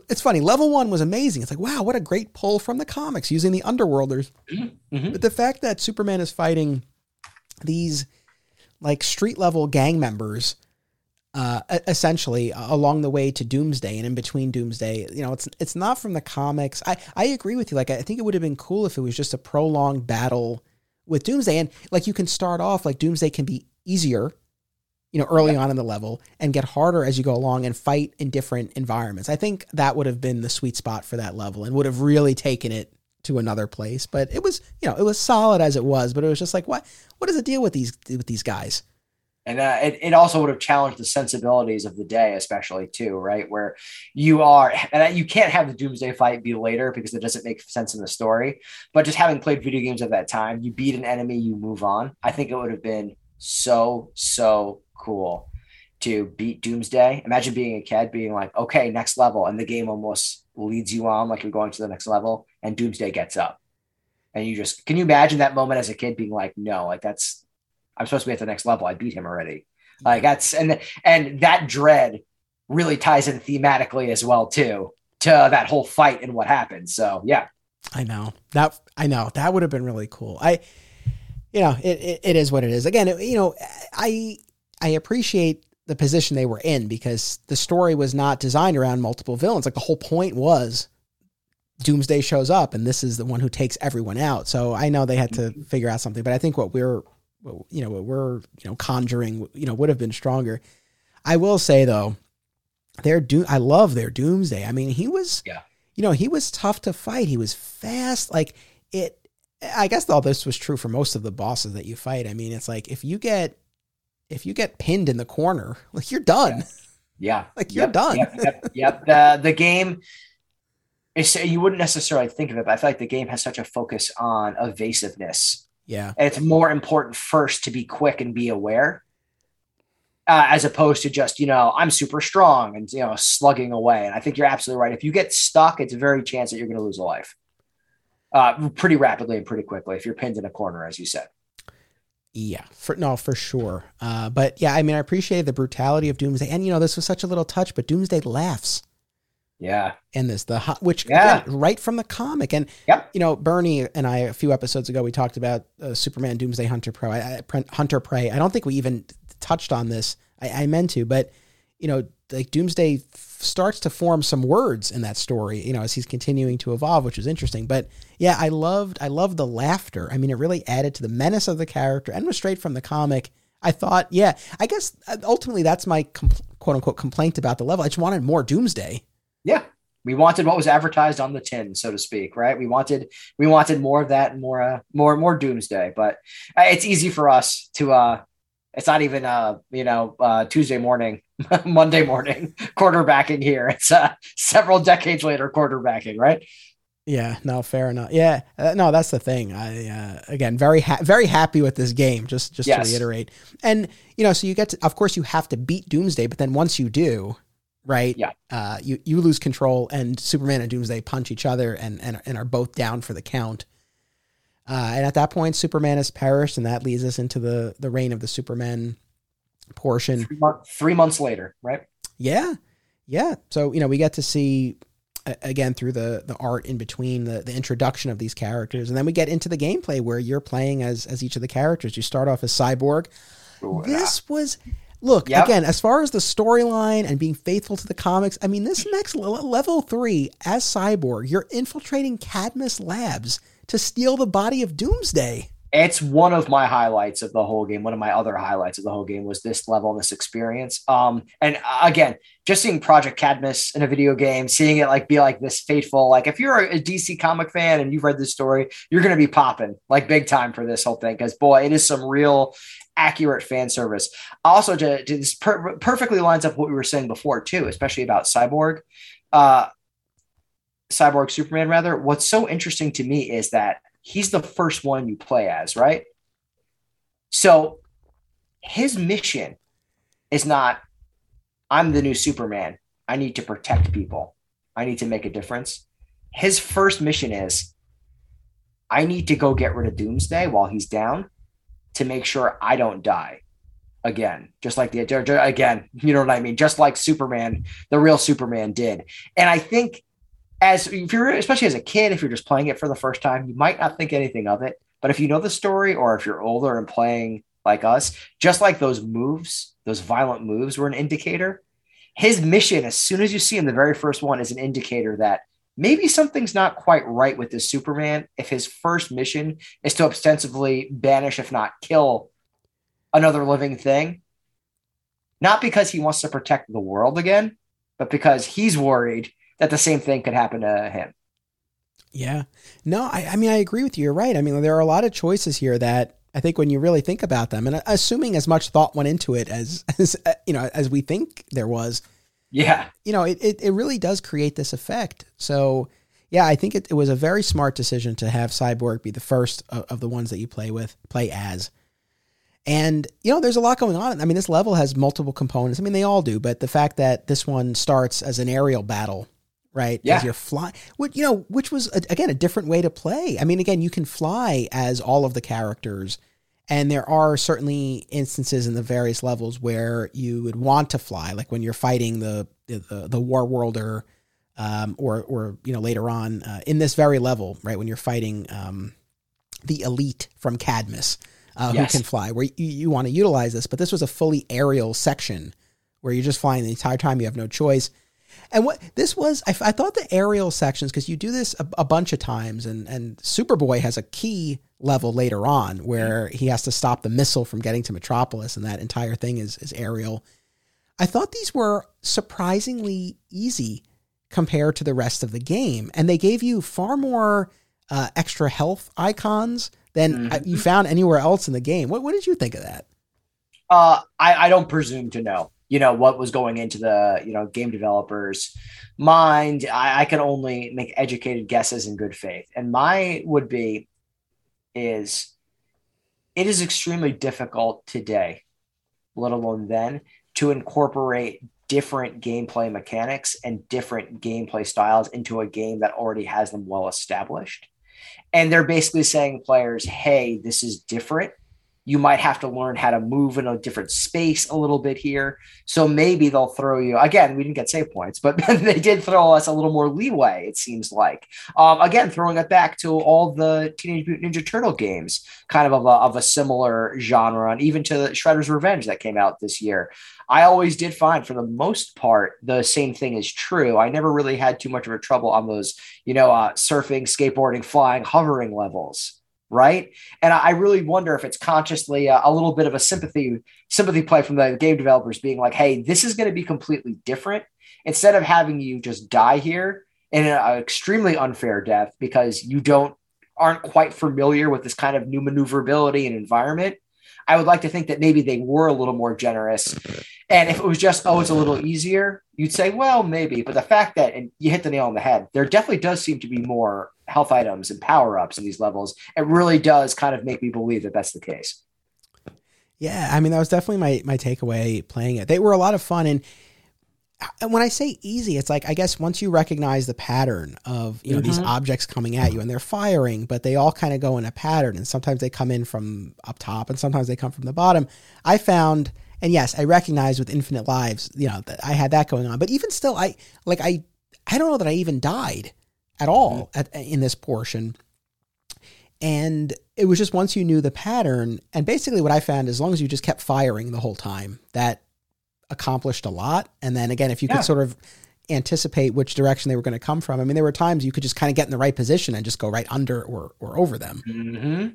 it's funny, level 1 was amazing. It's like, wow, what a great pull from the comics using the underworlders. Mm-hmm. mm-hmm. But the fact that Superman is fighting these like street level gang members uh, essentially along the way to Doomsday and in between Doomsday. You know, it's it's not from the comics. I I agree with you. Like I think it would have been cool if it was just a prolonged battle with Doomsday, and like you can start off like Doomsday can be easier, you know, early on in the level and get harder as you go along and fight in different environments. I think that would have been the sweet spot for that level and would have really taken it to another place. But it was, you know, it was solid as it was, but it was just like, what what is the deal with these with these guys? And uh, it, it also would have challenged the sensibilities of the day especially too right? Where you are and you can't have the doomsday fight be later because it doesn't make sense in the story. But just having played video games at that time you beat an enemy you move on. I think it would have been so so cool to beat doomsday. Imagine being a kid being like okay next level and the game almost leads you on like you're going to the next level and doomsday gets up. And you just can you imagine that moment as a kid being like no like that's I'm supposed to be at the next level. I beat him already. Like that's and and that dread really ties in thematically as well too to that whole fight and what happened. So yeah. I know that. I know that would have been really cool. I, you know, it, it, it is what it is. Again, it, you know, I I appreciate the position they were in because the story was not designed around multiple villains. Like the whole point was Doomsday shows up and this is the one who takes everyone out. So I know they had to mm-hmm. figure out something, but I think what we're, you know, what we're, you know, conjuring, you know, would have been stronger. I will say though, their doom, I love their Doomsday. I mean, he was, yeah, you know, he was tough to fight. He was fast. Like it, I guess all this was true for most of the bosses that you fight. I mean, it's like if you get, if you get pinned in the corner, like you're done. Yeah. Yeah. like you're yep, done. Yep, yep, yep. The the game it's, you wouldn't necessarily think of it, but I feel like the game has such a focus on evasiveness. Yeah. And it's more important first to be quick and be aware. Uh, as opposed to just you know I'm super strong and you know slugging away. And I think you're absolutely right. If you get stuck, it's a very chance that you're going to lose a life, uh, pretty rapidly and pretty quickly if you're pinned in a corner, as you said. Yeah, for no, for sure. Uh, but yeah, I mean, I appreciate the brutality of Doomsday, and you know, this was such a little touch, but Doomsday laughs. Yeah. In this, the hot which yeah. Again, right from the comic, and yep. you know, Bernie and I a few episodes ago we talked about uh, Superman Doomsday Hunter Pro, I, I, Hunter Prey. I don't think we even touched on this. I, I meant to, but you know, like Doomsday f- starts to form some words in that story, you know, as he's continuing to evolve, which is interesting. But yeah, I loved, I loved the laughter. I mean, it really added to the menace of the character and was straight from the comic. I thought, yeah, I guess uh, ultimately that's my compl- quote unquote complaint about the level. I just wanted more Doomsday. Yeah. We wanted what was advertised on the tin, so to speak, right? We wanted we wanted more of that and more uh, more more doomsday. But uh, it's easy for us to uh it's not even uh you know uh Tuesday morning, Monday morning quarterbacking here. It's uh several decades later quarterbacking, right? Yeah, no, fair enough. Yeah, uh, no, that's the thing. I uh, again very ha- very happy with this game. Just just yes. to reiterate, and you know, so you get to, of course, you have to beat Doomsday, but then once you do, right? Yeah. Uh, you you lose control, and Superman and Doomsday punch each other, and and, and are both down for the count. Uh, and at that point, Superman has perished, and that leads us into the the reign of the Supermen portion. Three, three months later, right? Yeah, yeah. So you know we get to see again through the the art in between the the introduction of these characters, and then we get into the gameplay where you're playing as as each of the characters. You start off as Cyborg. Ooh, this was Look, yep. again, as far as the storyline and being faithful to the comics, I mean, this next level three, as Cyborg, you're infiltrating Cadmus Labs to steal the body of Doomsday. It's one of my highlights of the whole game. One of my other highlights of the whole game was this level, this experience. Um, and uh, again, just seeing Project Cadmus in a video game, seeing it like be like this faithful. Like if you're a DC comic fan and you've read this story, you're going to be popping like big time for this whole thing because boy, it is some real accurate fan service. Also, to, to this per- perfectly lines up what we were saying before too, especially about Cyborg, uh, Cyborg Superman. Rather, what's so interesting to me is that he's the first one you play as, right? So his mission is not, I'm the new Superman. I need to protect people. I need to make a difference. His first mission is, I need to go get rid of Doomsday while he's down to make sure I don't die again, just like the again, you know what I mean? Just like Superman, the real Superman did. And I think as if you're especially as a kid, if you're just playing it for the first time, you might not think anything of it. But if you know the story, or if you're older and playing like us, just like those moves, those violent moves were an indicator. His mission, as soon as you see him, the very first one, is an indicator that maybe something's not quite right with this Superman if his first mission is to ostensibly banish, if not kill, another living thing. Not because he wants to protect the world again, but because he's worried that the same thing could happen to him. Yeah. No, I, I mean, I agree with you. You're right. I mean, there are a lot of choices here that I think when you really think about them, and uh, assuming as much thought went into it as, as uh, you know, as we think there was, yeah. You know, it, it, it really does create this effect. So, yeah, I think it, it was a very smart decision to have Cyborg be the first of, of the ones that you play with, play as. And, you know, there's a lot going on. I mean, this level has multiple components. I mean, they all do, but the fact that this one starts as an aerial battle, right? Yeah. As you're flying, which, you know, which was, again, a different way to play. I mean, again, you can fly as all of the characters and there are certainly instances in the various levels where you would want to fly, like when you're fighting the the, the war worlder um, or or you know later on uh, in this very level, right when you're fighting um, the elite from Cadmus uh, yes. who can fly, where you, you want to utilize this. But this was a fully aerial section where you're just flying the entire time. You have no choice. And what this was, I, I thought the aerial sections because you do this a, a, bunch of times, and and Superboy has a key level later on where he has to stop the missile from getting to Metropolis, and that entire thing is is aerial. I thought these were surprisingly easy compared to the rest of the game, and they gave you far more uh, extra health icons than mm-hmm. you found anywhere else in the game. What what did you think of that? Uh, I, I don't presume to know you know what was going into the you know game developers mind I, I, can only make educated guesses in good faith and my would be is it is extremely difficult today let alone then to incorporate different gameplay mechanics and different gameplay styles into a game that already has them well established. And they're basically saying players hey this is different you might have to learn how to move in a different space a little bit here. So maybe they'll throw you again. We didn't get save points, but they did throw us a little more leeway. It seems like um, again throwing it back to all the Teenage Mutant Ninja Turtle games, kind of of a, of a similar genre, and even to Shredder's Revenge that came out this year. I always did find, for the most part, the same thing is true. I never really had too much of a trouble on those, you know, uh, surfing, skateboarding, flying, hovering levels right? And I really wonder if it's consciously a, a, little bit of a sympathy sympathy play from the game developers being like, "Hey, this is going to be completely different." Instead of having you just die here in an extremely unfair death because you don't aren't quite familiar with this kind of new maneuverability and environment, I would like to think that maybe they were a little more generous. And if it was just, oh, it's a little easier, you'd say, well, maybe. But the fact that, and you hit the nail on the head, there definitely does seem to be more health items and power ups in these levels. It really does kind of make me believe that that's the case. Yeah, I mean, that was definitely my my takeaway playing it. They were a lot of fun, and and when I say easy, it's like I guess once you recognize the pattern of you know mm-hmm. these objects coming at you and they're firing, but they all kind of go in a pattern, and sometimes they come in from up top, and sometimes they come from the bottom. I found, and yes, I recognize with infinite lives, you know, that I had that going on, but even still, I like I I don't know that I even died at all mm-hmm. at, in this portion. And it was just once you knew the pattern, and basically what I found, as long as you just kept firing the whole time, that accomplished a lot. And then again, if you yeah. could sort of anticipate which direction they were going to come from, I mean, there were times you could just kind of get in the right position and just go right under or or over them. Mm-hmm.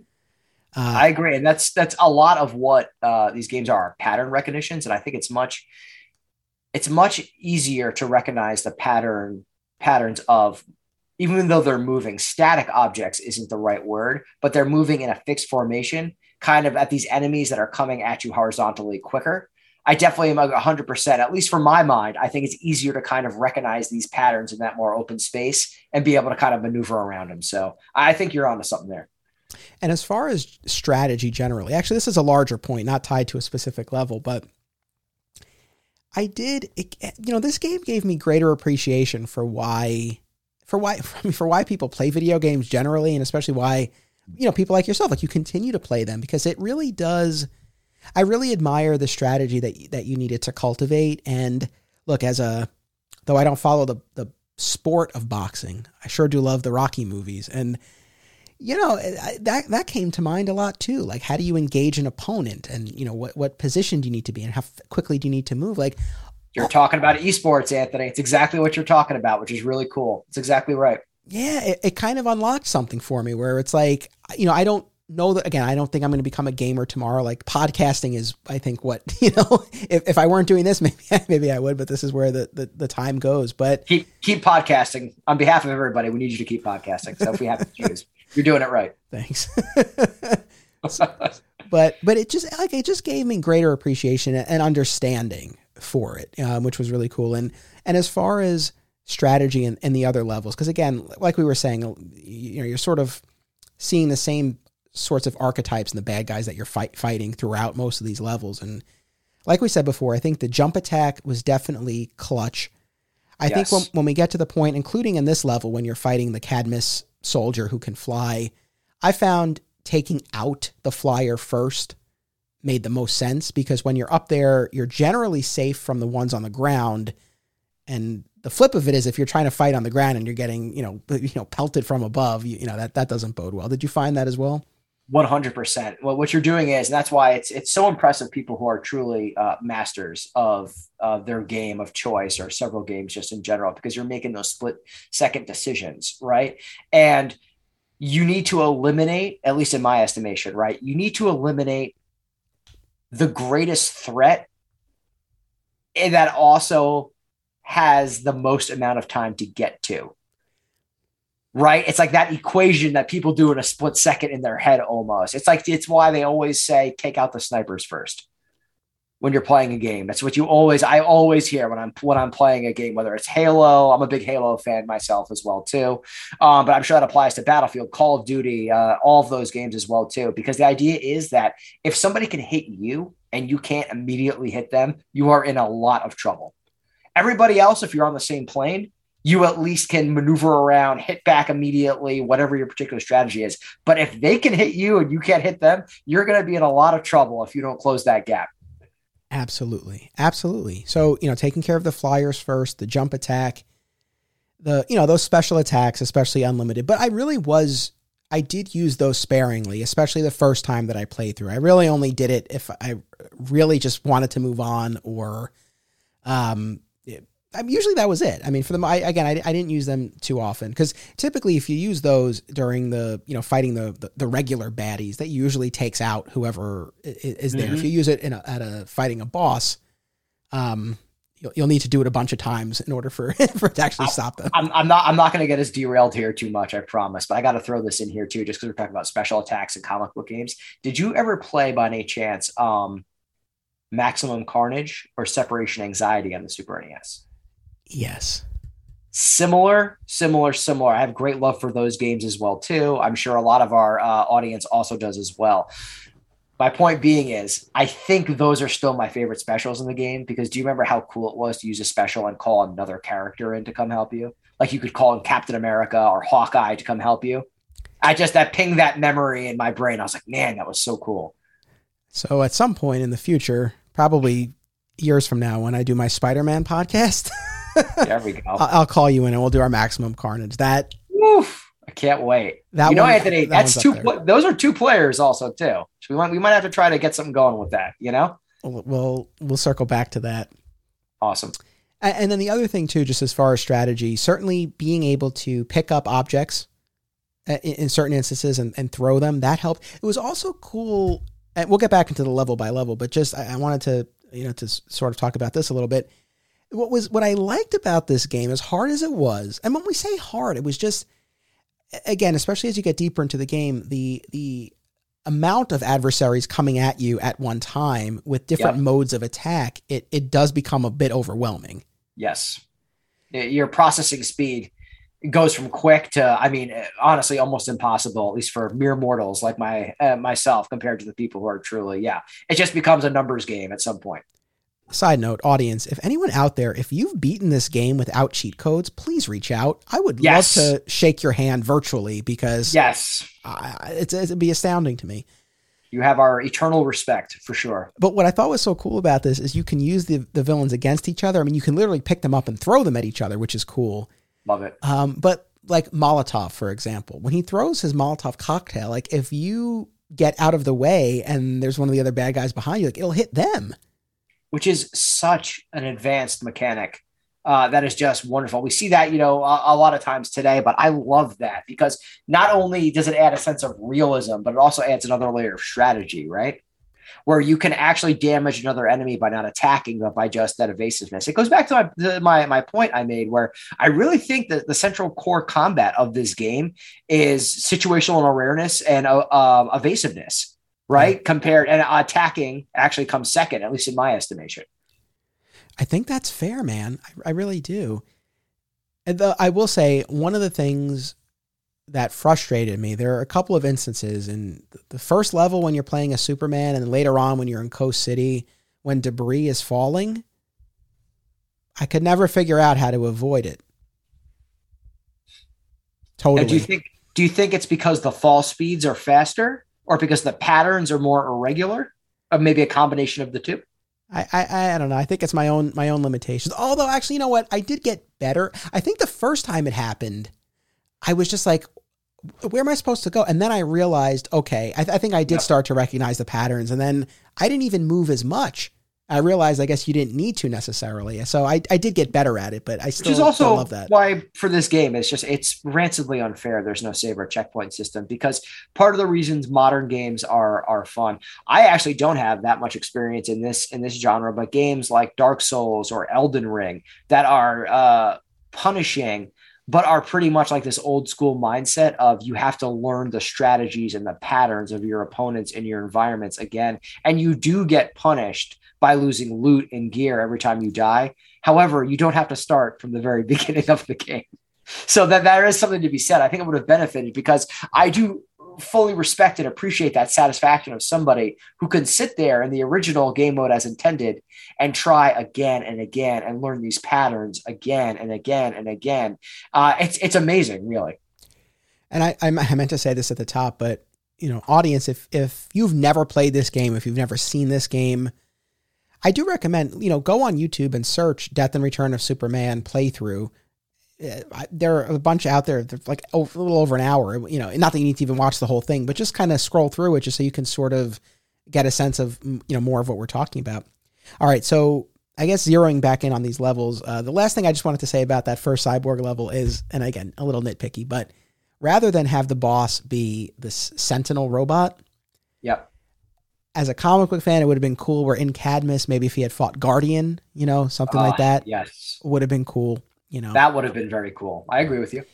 Uh, I agree, and that's that's a lot of what uh, these games are pattern recognitions, and I think it's much it's much easier to recognize the pattern patterns of even though they're moving static objects isn't the right word but they're moving in a fixed formation kind of at these enemies that are coming at you horizontally quicker I definitely am 100%, at least for my mind. I think it's easier to kind of recognize these patterns in that more open space and be able to kind of maneuver around them. So I think you're onto something there. And as far as strategy generally, actually, this is a larger point, not tied to a specific level, but I did, it, eh, you know, this game gave me greater appreciation for why, for why, I mean for why people play video games generally, and especially why, you know, people like yourself, like you continue to play them because it really does I really admire the strategy that that you needed to cultivate. And look, as a though I don't follow the the sport of boxing, I sure do love the Rocky movies, and you know that that came to mind a lot too. Like, how do you engage an opponent, and you know what what position do you need to be in, how quickly do you need to move? Like, you're talking about esports, Anthony. It's exactly what you're talking about, which is really cool. It's exactly right. Yeah, it, it kind of unlocked something for me where it's like, you know, I don't know that again, I don't think I'm going to become a gamer tomorrow. Like podcasting is, I think what, you know, if, if I weren't doing this, maybe, maybe I would, but this is where the, the, the time goes, but keep, keep podcasting on behalf of everybody. We need you to keep podcasting. So if we have to choose, you're doing it right. Thanks. but, but it just like, it just gave me greater appreciation and understanding for it, um, which was really cool. And, and as far as strategy and, and the other levels, because again, like we were saying, you know, you're sort of seeing the same sorts of archetypes and the bad guys that you're fight, fighting throughout most of these levels. And like we said before, I think the jump attack was definitely clutch. I yes. think when, when we get to the point, including in this level, when you're fighting the Cadmus soldier who can fly, I found taking out the flyer first made the most sense because when you're up there, you're generally safe from the ones on the ground. And the flip of it is if you're trying to fight on the ground and you're getting you know you know pelted from above, you, you know that that doesn't bode well. Did you find that as well? 100%. Well, what you're doing is, and that's why it's it's so impressive. People who are truly uh, masters of uh, their game of choice or several games just in general, because you're making those split second decisions, right? And you need to eliminate, at least in my estimation, right? You need to eliminate the greatest threat that also has the most amount of time to get to. Right? It's like that equation that people do in a split second in their head almost. It's like it's why they always say take out the snipers first when you're playing a game. That's what you always I always hear when I'm when I'm playing a game, whether it's Halo. I'm a big Halo fan myself as well too, um, but I'm sure that applies to Battlefield, Call of Duty, uh, all of those games as well too. Because the idea is that if somebody can hit you and you can't immediately hit them, you are in a lot of trouble. Everybody else, if you're on the same plane, you at least can maneuver around, hit back immediately, whatever your particular strategy is. But if they can hit you and you can't hit them, you're going to be in a lot of trouble if you don't close that gap. Absolutely. Absolutely. So, you know, taking care of the flyers first, the jump attack, the, you know, those special attacks, especially unlimited. But I really was, I did use those sparingly, especially the first time that I played through. I really only did it if I really just wanted to move on or, um, I mean, usually that was it. I mean, for them, I, again, I, I didn't use them too often because typically, if you use those during the, you know, fighting the the, the regular baddies, that usually takes out whoever is there. Mm-hmm. If you use it in a, at a fighting a boss, um, you'll, you'll need to do it a bunch of times in order for for it to actually I'm, stop them. I'm, I'm not I'm not going to get us derailed here too much, I promise. But I got to throw this in here too, just because we're talking about special attacks and comic book games. Did you ever play by any chance um, Maximum Carnage or Separation Anxiety on the Super NES? Yes. Similar, similar, similar. I have great love for those games as well too. I'm sure a lot of our uh, audience also does as well. My point being is, I think those are still my favorite specials in the game because do you remember how cool it was to use a special and call another character in to come help you? Like you could call in Captain America or Hawkeye to come help you. I just that pinged that memory in my brain. I was like, man, that was so cool. So at some point in the future, probably years from now, when I do my Spider-Man podcast. there we go. I'll call you in and we'll do our maximum carnage. That Oof, I can't wait. That you know, one, Anthony, that that's two. Pl- those are two players also too. So we might we might have to try to get something going with that. You know, we'll we'll circle back to that. Awesome. And then the other thing too, just as far as strategy, certainly being able to pick up objects uh, in certain instances and, and throw them that helped. It was also cool. And we'll get back into the level by level, but just I, I wanted to you know to sort of talk about this a little bit what was what I liked about this game, as hard as it was, and when we say hard, it was just again, especially as you get deeper into the game, the the amount of adversaries coming at you at one time with different yep. modes of attack, it it does become a bit overwhelming. Yes, your processing speed goes from quick to, I mean, honestly, almost impossible, at least for mere mortals like my uh, myself, compared to the people who are truly, yeah, it just becomes a numbers game at some point. Side note, audience, if anyone out there, if you've beaten this game without cheat codes, please reach out. I would yes. love to shake your hand virtually because yes, uh, it's, it'd be astounding to me. You have our eternal respect for sure. But what I thought was so cool about this is you can use the, the villains against each other. I mean, you can literally pick them up and throw them at each other, which is cool. Love it. Um, but like Molotov, for example, when he throws his Molotov cocktail, like if you get out of the way and there's one of the other bad guys behind you, like it'll hit them which is such an advanced mechanic. Uh, that is just wonderful. We see that, you know, a, a, lot of times today, but I love that because not only does it add a sense of realism, but it also adds another layer of strategy, right? Where you can actually damage another enemy by not attacking, but by just that evasiveness. It goes back to my my, my point I made, where I really think that the central core combat of this game is situational awareness and uh, uh, evasiveness right? Compared and attacking actually comes second, at least in my estimation. I think that's fair, man. I, I really do. And the, I will say one of the things that frustrated me. There are a couple of instances in the first level when you're playing a Superman, and later on when you're in Coast City, when debris is falling. I could never figure out how to avoid it. Totally. do you think? Do you think it's because the fall speeds are faster? Or because the patterns are more irregular, or maybe a combination of the two? I, I I don't know. I think it's my own my own limitations. Although actually, you know what? I did get better. I think the first time it happened, I was just like, where am I supposed to go? And then I realized, okay, I, th- I think I did yep. start to recognize the patterns. And then I didn't even move as much. I realized, I guess you didn't need to necessarily. So I, I did get better at it, but I still, Which is also love that. Why for this game it's just it's rancidly unfair. There's no saver checkpoint system because part of the reasons modern games are are fun. I actually don't have that much experience in this in this genre, but games like Dark Souls or Elden Ring that are uh, punishing but are pretty much like this old school mindset of you have to learn the strategies and the patterns of your opponents and your environments again. And you do get punished by losing loot and gear every time you die. However, you don't have to start from the very beginning of the game. So that there is something to be said. I think it would have benefited because I do fully respect and appreciate that satisfaction of somebody who can sit there in the original game mode as intended and try again and again and learn these patterns again and again and again. Uh, it's it's amazing, really. And I, I meant to say this at the top, but you know, audience, if if you've never played this game, if you've never seen this game, I do recommend you know go on YouTube and search "Death and Return of Superman" playthrough. There are a bunch out there like a little over an hour you know not that you need to even watch the whole thing but just kind of scroll through it just so you can sort of get a sense of you know more of what we're talking about. All right so i guess zeroing back in on these levels uh, the last thing i just wanted to say about that first cyborg level is and again a little nitpicky but rather than have the boss be this sentinel robot yep as a comic book fan, it would have been cool. Where in Cadmus, maybe if he had fought Guardian, you know, something uh, like that. Yes, would have been cool. You know, that would have been very cool. I agree with you.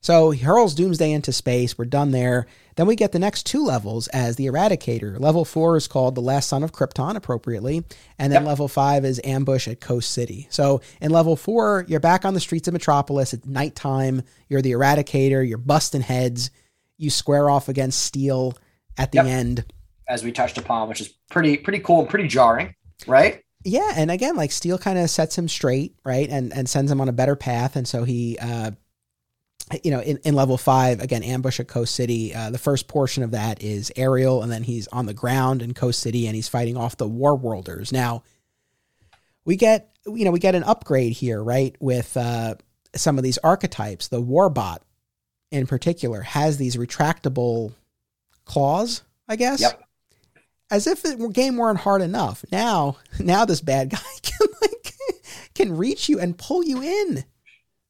So he hurls Doomsday into space. We're done there. Then we get the next two levels as the Eradicator. Level four is called The Last Son of Krypton, appropriately. And then yep. level five is Ambush at Coast City. So in level four, you're back on the streets of Metropolis at nighttime. You're the Eradicator. You're busting heads. You square off against Steel at the yep. end. As we touched upon, which is pretty pretty cool and pretty jarring, right? yeah, and again, like Steel kind of sets him straight, right, and and sends him on a better path, and so he, uh, you know, in, in level five again, ambush at Coast City. Uh, the first portion of that is aerial, and then he's on the ground in Coast City, and he's fighting off the War Worlders. Now, we get you know we get an upgrade here, right, with uh, some of these archetypes. The Warbot, in particular, has these retractable claws, I guess. Yep as if the game weren't hard enough. Now, now this bad guy can like can reach you and pull you in.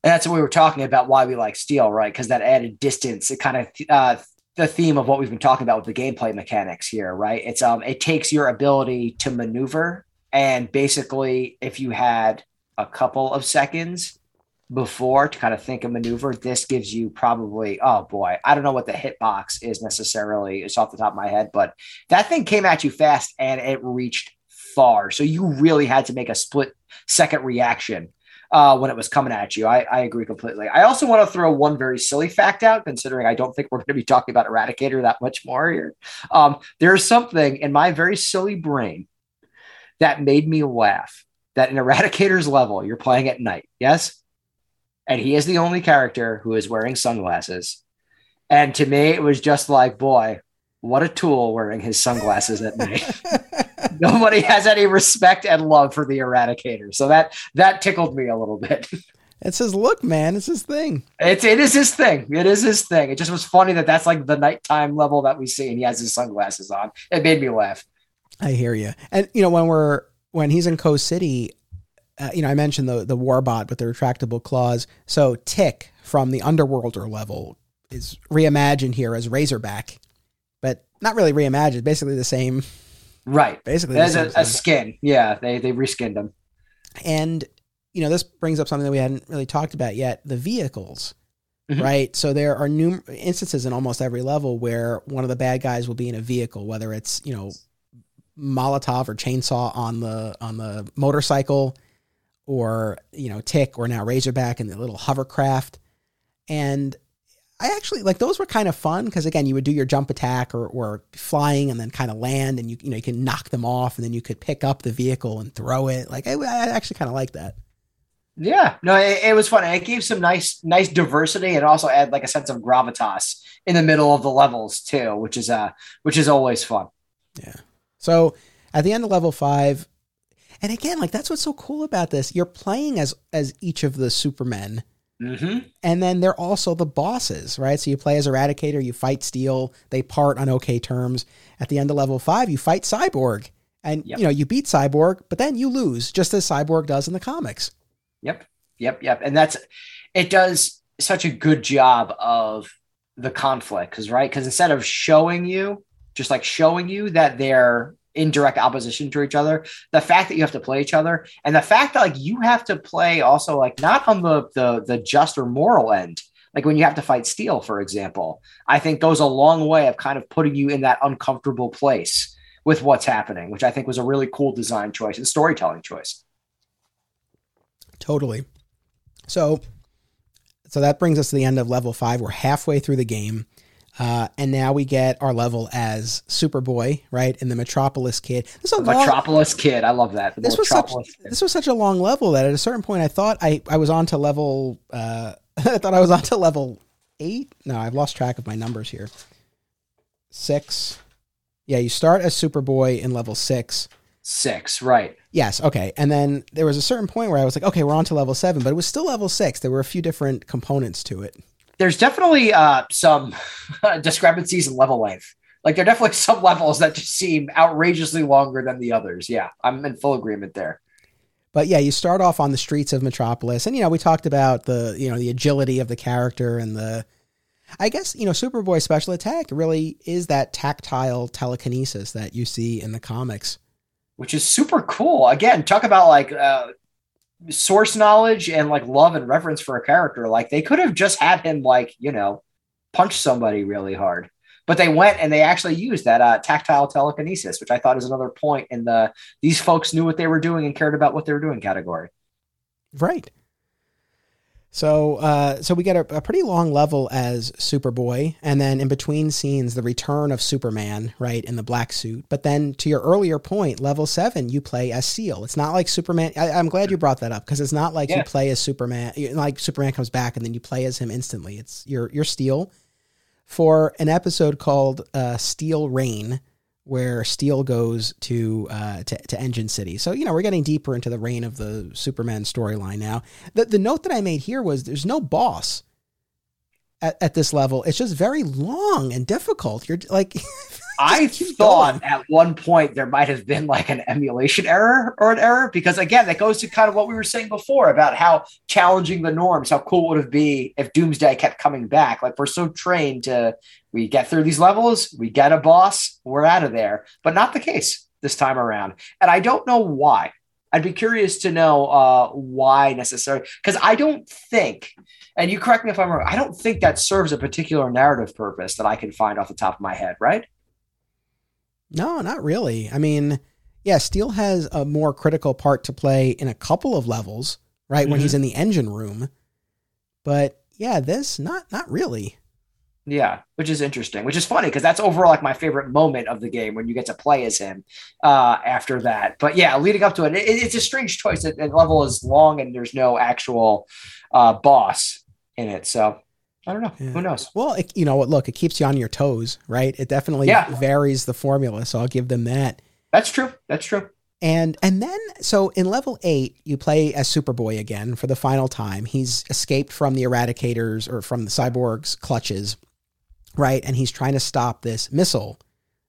And that's what we were talking about. Why we like Steel, right? Because that added distance. It kind of uh, the theme of what we've been talking about with the gameplay mechanics here, right? It's um, it takes your ability to maneuver, and basically, if you had a couple of seconds before to kind of think a maneuver. This gives you probably, oh boy, I don't know what the hitbox is necessarily. It's off the top of my head, but that thing came at you fast and it reached far. So you really had to make a split second reaction uh, when it was coming at you. I, I agree completely. I also want to throw one very silly fact out, considering I don't think we're going to be talking about Eradicator that much more here. Um, there's something in my very silly brain that made me laugh. That in Eradicator's level, you're playing at night. Yes and he is the only character who is wearing sunglasses. And to me, it was just like, boy, what a tool wearing his sunglasses at night. Nobody has any respect and love for the Eradicator, so that that tickled me a little bit. It's his look, man. It's his thing. It's it is his thing. It is his thing. It just was funny that that's like the nighttime level that we see, and he has his sunglasses on. It made me laugh. I hear you. And you know when we're when he's in Coast City, uh, you know, I mentioned the the Warbot with the retractable claws. So Tick from the Underworlder level is reimagined here as Razorback, but not really reimagined. Basically the same. Right. Basically, as a, a, skin. Yeah, they they reskinned them. And you know, this brings up something that we hadn't really talked about yet: the vehicles. Mm-hmm. Right. So there are new instances in almost every level where one of the bad guys will be in a vehicle, whether it's you know Molotov or chainsaw on the on the motorcycle or you know Tick or now Razorback and the little hovercraft. And I actually like those were kind of fun because again you would do your jump attack or, or flying and then kind of land and you you know you can knock them off and then you could pick up the vehicle and throw it. Like I, I actually kind of like that. Yeah, no, it, it, was fun. It gave some nice, nice diversity, and also add like a sense of gravitas in the middle of the levels too, which is uh, which is always fun. Yeah. So at the end of level five, And again, like that's what's so cool about this. You're playing as as each of the Supermen. Mm-hmm. And then they're also the bosses, right? So you play as Eradicator, you fight Steel, they part on okay terms. At the end of level five, you fight Cyborg. And Yep. you know, you beat Cyborg, but then you lose, just as Cyborg does in the comics. Yep. Yep. Yep. And that's it does such a good job of the conflict because right because instead of showing you just like showing you that they're in direct opposition to each other the fact that you have to play each other and the fact that like you have to play also like not on the the, the just or moral end like when you have to fight steel for example i think goes a long way of kind of putting you in that uncomfortable place with what's happening which i think was a really cool design choice and storytelling choice Totally. So, so that brings us to the end of level five. We're halfway through the game, uh, and now we get our level as Superboy, right? And the Metropolis Kid. This is a long, metropolis kid i love that The this was such Kid. this was such a long level that at a certain point I thought I I was on to level. Uh, I thought I was on to level eight. No, I've lost track of my numbers here. Six. Yeah, you start as Superboy in level six. six right Yes, okay. And then there was a certain point where I was like, okay, we're on to level seven, but it was still level six. There were a few different components to it. There's definitely uh, some discrepancies in level length. Like there are definitely some levels that just seem outrageously longer than the others. Yeah, I'm in full agreement there. But yeah, you start off on the streets of Metropolis, and you know we talked about the you know the agility of the character and the, I guess you know Superboy's special attack really is that tactile telekinesis that you see in the comics. Which is super cool. Again, talk about like uh, source knowledge and like love and reverence for a character. Like they could have just had him like you know punch somebody really hard, but they went and they actually used that uh, tactile telekinesis, which I thought is another point in the these folks knew what they were doing and cared about what they were doing category. Right. So, uh, so we get a, a pretty long level as Superboy, and then in between scenes, the return of Superman, right, in the black suit. But then, to your earlier point, level seven, you play as Steel. It's not like Superman. I, I'm glad you brought that up because it's not like Yeah. you play as Superman, like Superman comes back and then you play as him instantly. It's you're you're Steel for an episode called uh, Steel Rain, where Steel goes to, uh, to to Engine City. So you know we're getting deeper into the reign of the Supermen storyline now. The the note that I made here was there's no boss at, at this level. It's just very long and difficult. You're like I thought going. at one point there might have been like an emulation error or an error because again that goes to kind of what we were saying before about how challenging the norms, how cool would it be if Doomsday kept coming back? Like we're so trained to we get through these levels, we get a boss, we're out of there, but not the case this time around, and I don't know why. I'd be curious to know uh, why necessarily because I don't think, and you correct me if I'm wrong, I don't think that serves a particular narrative purpose that I can find off the top of my head, right? no, not really. I mean, yeah, Steel has a more critical part to play in a couple of levels, right? When Mhm. he's in the engine room, but yeah, this not not really. Yeah, which is interesting, which is funny because that's overall like my favorite moment of the game when you get to play as him uh, after that. But yeah, leading up to it, it it's a strange choice. That the level is long and there's no actual uh, boss in it. So I don't know. Yeah. Who knows? Well, it, you know what? Look, it keeps you on your toes, right? It definitely Yeah. varies the formula, so I'll give them that. That's true. That's true. And and then so in level eight, you play as Superboy again for the final time. He's escaped from the Eradicators or from the Cyborg's clutches, right? And he's trying to stop this missile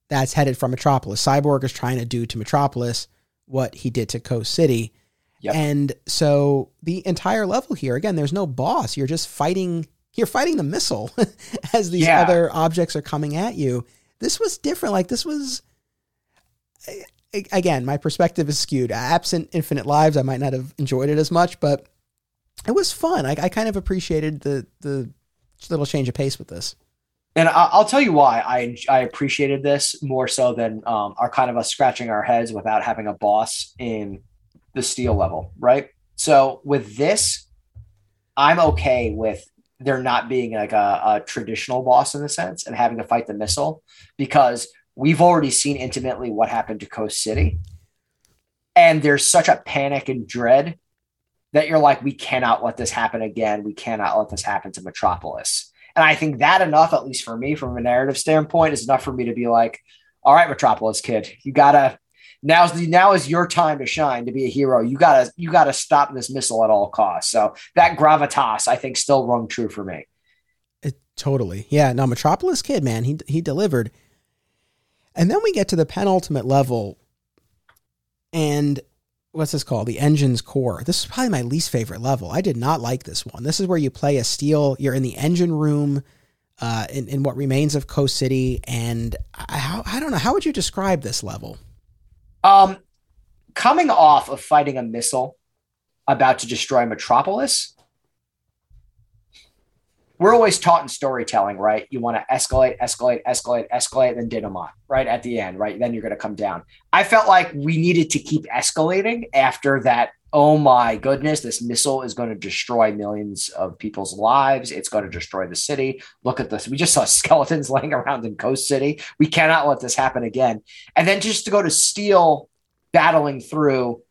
that's headed from Metropolis. Cyborg is trying to do to Metropolis what he did to Coast City. Yep. And so the entire level here, again, there's no boss. You're just fighting. You're fighting the missile as these Yeah. other objects are coming at you. This was different. Like this was again, my perspective is skewed. Absent Infinite Lives, I might not have enjoyed it as much, but it was fun. I, I kind of appreciated the the little change of pace with this. And I'll tell you why I I appreciated this more so than um, our kind of us scratching our heads without having a boss in the steel level, right? So with this, I'm okay with there not being like a, a traditional boss in the sense and having to fight the missile because we've already seen intimately what happened to Coast City. And there's such a panic and dread that you're like, we cannot let this happen again. We cannot let this happen to Metropolis. And I think that enough, at least for me, from a narrative standpoint, is enough for me to be like, all right, Metropolis kid, you gotta now's the now is your time to shine to be a hero. You gotta you gotta stop this missile at all costs. So that gravitas, I think, still rung true for me. It, totally, yeah. Now Metropolis Kid, man, he he delivered. And then we get to the penultimate level, and what's this called? The engine's core. This is probably my least favorite level. I did not like this one. This is where you play a steel. You're in the engine room uh, in, in what remains of Coast City. And I, I don't know. How would you describe this level? Um, coming off of fighting a missile about to destroy Metropolis, we're always taught in storytelling, right? You want to escalate, escalate, escalate, escalate, then dynamite, right? At the end, right? Then you're going to come down. I felt like we needed to keep escalating after that. Oh my goodness, this missile is going to destroy millions of people's lives. It's going to destroy the city. Look at this. We just saw skeletons laying around in Coast City. We cannot let this happen again. And then just to go to Steel battling through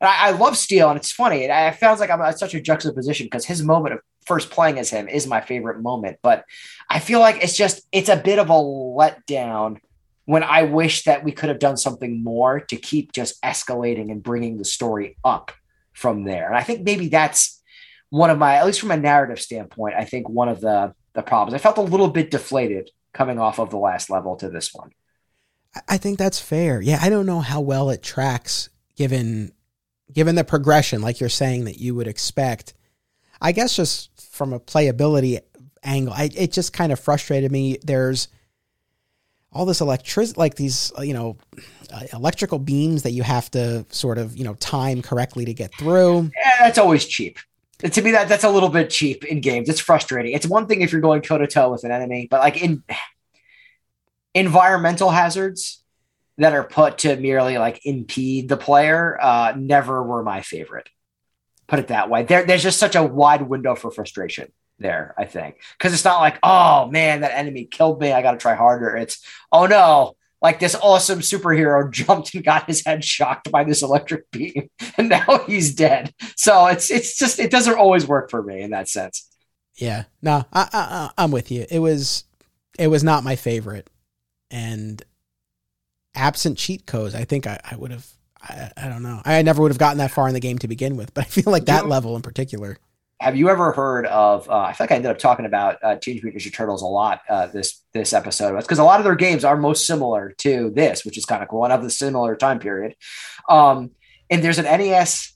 and I, I, love Steel, and it's funny. I found like I'm at such a juxtaposition because his moment of first playing as him is my favorite moment. But I feel like it's just it's a bit of a letdown when I wish that we could have done something more to keep just escalating and bringing the story up from there. And I think maybe that's one of my, at least from a narrative standpoint, I think one of the the problems. I felt a little bit deflated coming off of the last level to this one. I think that's fair. Yeah, I don't know how well it tracks given given the progression, like you're saying that you would expect. I guess just from a playability angle, I, it just kind of frustrated me. There's all this electricity, like these, you know, uh, electrical beams that you have to sort of, you know, time correctly to get through. Yeah, that's always cheap. To me, that that's a little bit cheap in games. It's frustrating. It's one thing if you're going toe to toe with an enemy, but like in environmental hazards that are put to merely like impede the player, uh, never were my favorite put it that way. There, there's just such a wide window for frustration there, I think. Because it's not like, oh man, that enemy killed me. I got to try harder. It's, oh no, like this awesome superhero jumped and got his head shocked by this electric beam and now he's dead. So it's, it's just, it doesn't always work for me in that sense. Yeah, no, I, I, I'm with you. It was, it was not my favorite. And absent cheat codes, I think I, I would have I, I, don't know. I never would have gotten that far in the game to begin with, but I feel like that level in particular. Have you ever heard of? Uh, I feel like I ended up talking about uh, Teenage Mutant Ninja Turtles a lot uh, this this episode was because a lot of their games are most similar to this, which is kind of cool, and of the similar time period. Um, and there's an NES.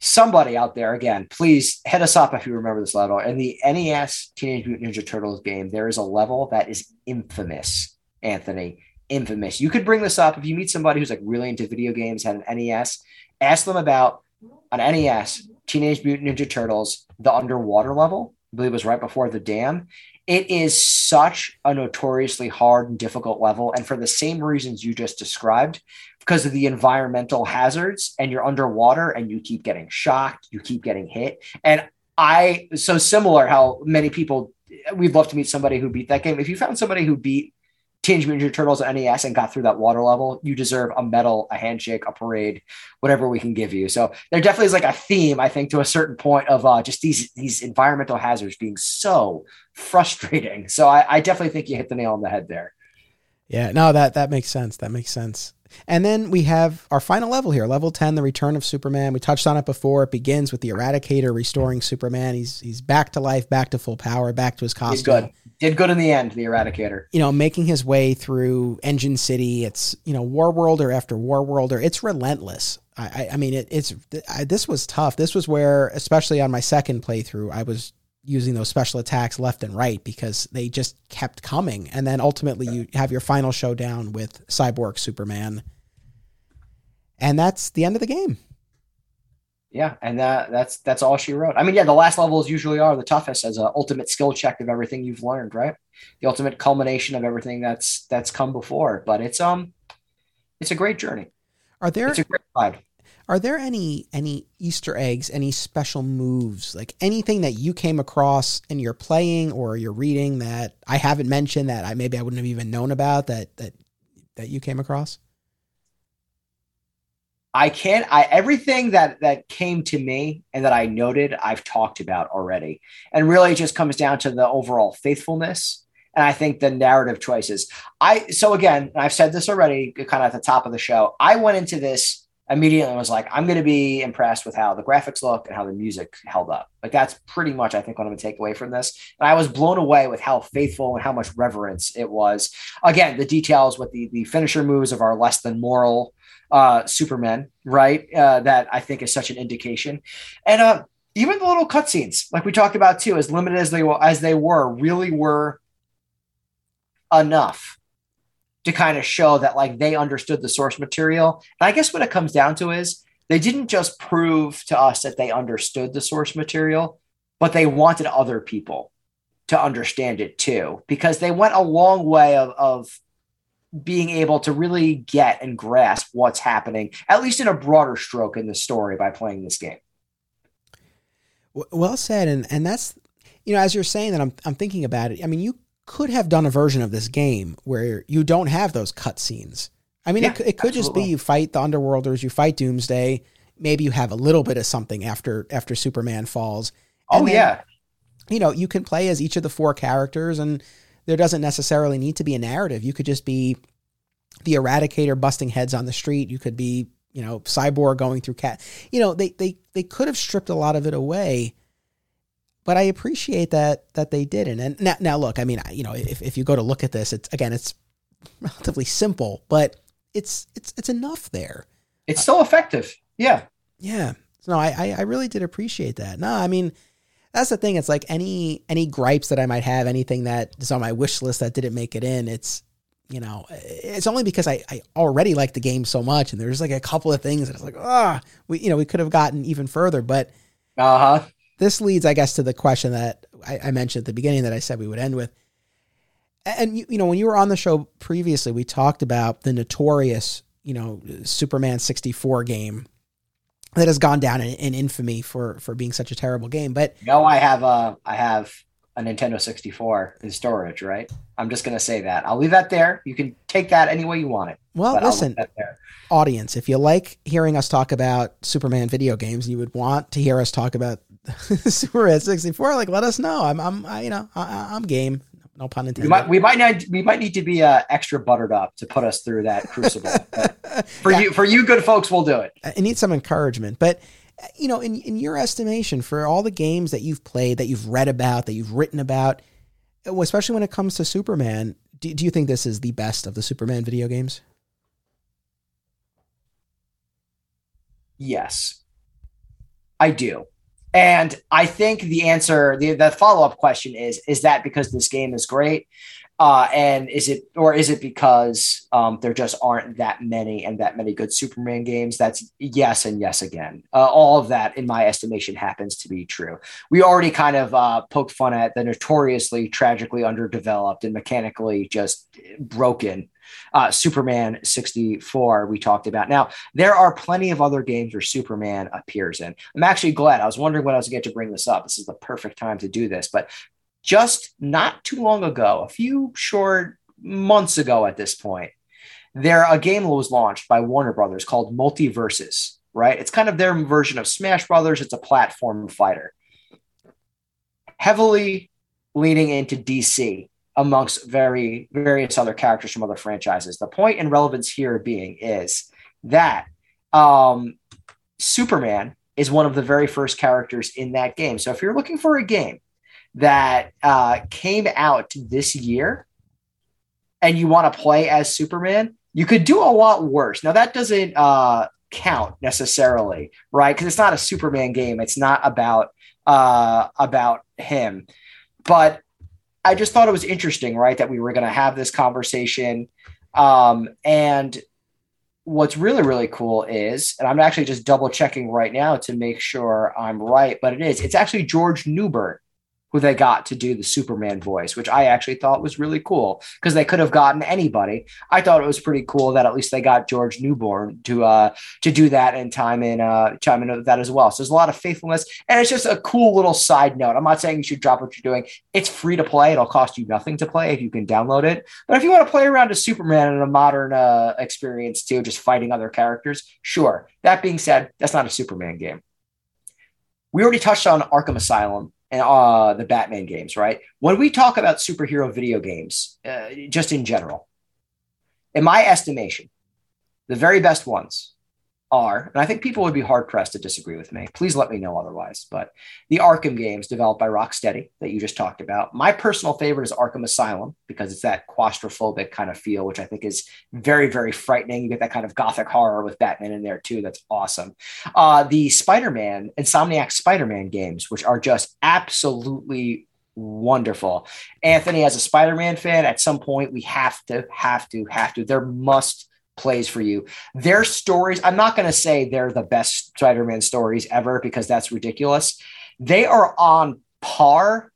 Somebody out there again, please hit us up if you remember this level. In the NES Teenage Mutant Ninja Turtles game, there is a level that is infamous, Anthony infamous. You could bring this up if you meet somebody who's like really into video games, had an NES, ask them about an NES, Teenage Mutant Ninja Turtles, the underwater level. I believe it was right before the dam. It is such a notoriously hard and difficult level. And for the same reasons you just described, because of the environmental hazards and you're underwater and you keep getting shocked, you keep getting hit. And I, so similar how many people, we'd love to meet somebody who beat that game. If you found somebody who beat Teenage Mutant Ninja Turtles NES and got through that water level, you deserve a medal, a handshake, a parade, whatever we can give you. So there definitely is like a theme, I think, to a certain point of uh, just these these environmental hazards being so frustrating. So I, I definitely think you hit the nail on the head there. Yeah, no, that that makes sense. That makes sense. And then we have our final level here, level 10, the return of Superman. We touched on it before. It begins with the Eradicator restoring Superman. He's he's back to life, back to full power, back to his costume. He's good. Did good in the end, the Eradicator. You know, making his way through Engine City. It's, you know, War Worlder after War Worlder. It's relentless. I, I mean, it, it's I, this was tough. This was where, especially on my second playthrough, I was using those special attacks left and right because they just kept coming. And then ultimately, you have your final showdown with Cyborg Superman, and that's the end of the game. Yeah, and that that's that's all she wrote. I mean, yeah, the last levels usually are the toughest as an ultimate skill check of everything you've learned, right? The ultimate culmination of everything that's that's come before. But it's um, it's a great journey. Are there? It's a great ride. Are there any any Easter eggs, any special moves, like anything that you came across in your playing or your reading that I haven't mentioned that I maybe I wouldn't have even known about that that that you came across? I can't I everything that that came to me and that I noted I've talked about already. And really it just comes down to the overall faithfulness and I think the narrative choices. I so again, I've said this already, kind of at the top of the show. I went into this immediately was like, I'm going to be impressed with how the graphics look and how the music held up. Like that's pretty much, I think, what I'm going to take away from this. And I was blown away with how faithful and how much reverence it was. Again, the details with the the finisher moves of our less than moral uh, Superman, right? Uh, that I think is such an indication. And uh, even the little cutscenes, like we talked about too, as limited as they were, as they were, really were enough to kind of show that like they understood the source material. And I guess what it comes down to is they didn't just prove to us that they understood the source material, but they wanted other people to understand it too, because they went a long way of, of being able to really get and grasp what's happening, at least in a broader stroke in the story by playing this game. Well said, and and that's you know as you're saying that I'm I'm thinking about it. I mean, you could have done a version of this game where you don't have those cutscenes. I mean, yeah, it, it could absolutely. just be you fight the Underworlders, you fight Doomsday. Maybe you have a little bit of something after after Superman falls. Oh then, yeah, you know you can play as each of the four characters, and there doesn't necessarily need to be a narrative. You could just be the Eradicator busting heads on the street. You could be you know Cyborg going through cat. You know they they they could have stripped a lot of it away but I appreciate that that they didn't. And now, now look, I mean, you know, if, if you go to look at this, it's again, it's relatively simple, but it's it's it's enough there. It's still effective. Yeah. Yeah. No, I I really did appreciate that. No, I mean, that's the thing. It's like any any gripes that I might have, anything that is on my wish list that didn't make it in. It's you know, it's only because I, I already like the game so much, and there's like a couple of things that it's like, ah, oh, we you know we could have gotten even further, but uh huh this leads, I guess, to the question that I, I mentioned at the beginning that I said we would end with. And you, you know, when you were on the show previously, we talked about the notorious, you know, Superman 64 game that has gone down in, in, infamy for for being such a terrible game. But no, I have a I have a Nintendo 64 in storage, right? I'm just gonna say that. I'll leave that there. You can take that any way you want it. Well, listen, audience, if you like hearing us talk about Superman video games, you would want to hear us talk about Superman 64, like let us know. I'm I'm I, you know I, am game. No pun intended. We might we might need we might need to be uh, extra buttered up to put us through that crucible. for yeah. you for you good folks, we'll do it. I need some encouragement, but you know, in in your estimation, for all the games that you've played, that you've read about, that you've written about, especially when it comes to Superman, do, do you think this is the best of the Superman video games? Yes, I do. And I think the answer, the, the follow up question is: Is that because this game is great, uh, and is it, or is it because um, there just aren't that many and that many good Superman games? That's yes and yes again. Uh, all of that, in my estimation, happens to be true. We already kind of uh, poked fun at the notoriously tragically underdeveloped and mechanically just broken uh, Superman 64 we talked about. Now, there are plenty of other games where Superman appears in. I'm actually glad. I was wondering when I was going to get to bring this up. This is the perfect time to do this. But just not too long ago, a few short months ago at this point, there a game was launched by Warner Brothers called MultiVersus, right? It's kind of their version of Smash Brothers. It's a platform fighter. Heavily leaning into DC amongst very various other characters from other franchises. The point and relevance here being is that um, Superman is one of the very first characters in that game. So if you're looking for a game that uh, came out this year and you want to play as Superman, you could do a lot worse. Now that doesn't uh, count necessarily, right? Because it's not a Superman game. It's not about uh, about him. But I just thought it was interesting, right, that we were going to have this conversation. Um, and what's really, really cool is, and I'm actually just double checking right now to make sure I'm right, but it is, it's actually George Newbern who they got to do the Superman voice, which I actually thought was really cool because they could have gotten anybody. I thought it was pretty cool that at least they got George Newbern to uh to do that and time in uh chime in that as well. So there's a lot of faithfulness, and it's just a cool little side note. I'm not saying you should drop what you're doing. It's free to play. It'll cost you nothing to play if you can download it. But if you want to play around as Superman in a modern uh, experience too, just fighting other characters, sure. That being said, that's not a Superman game. We already touched on Arkham Asylum and uh, the Batman games, right? When we talk about superhero video games, uh, just in general, in my estimation, the very best ones are, and I think people would be hard pressed to disagree with me. Please let me know otherwise. But the Arkham games developed by Rocksteady that you just talked about. My personal favorite is Arkham Asylum because it's that claustrophobic kind of feel, which I think is very, very frightening. You get that kind of gothic horror with Batman in there too. That's awesome. Uh, the Spider Man, Insomniac Spider Man games, which are just absolutely wonderful. Anthony, as a Spider Man fan, at some point we have to, have to, have to. There must plays for you. Their stories, I'm not going to say they're the best Spider Man stories ever because that's ridiculous. They are on par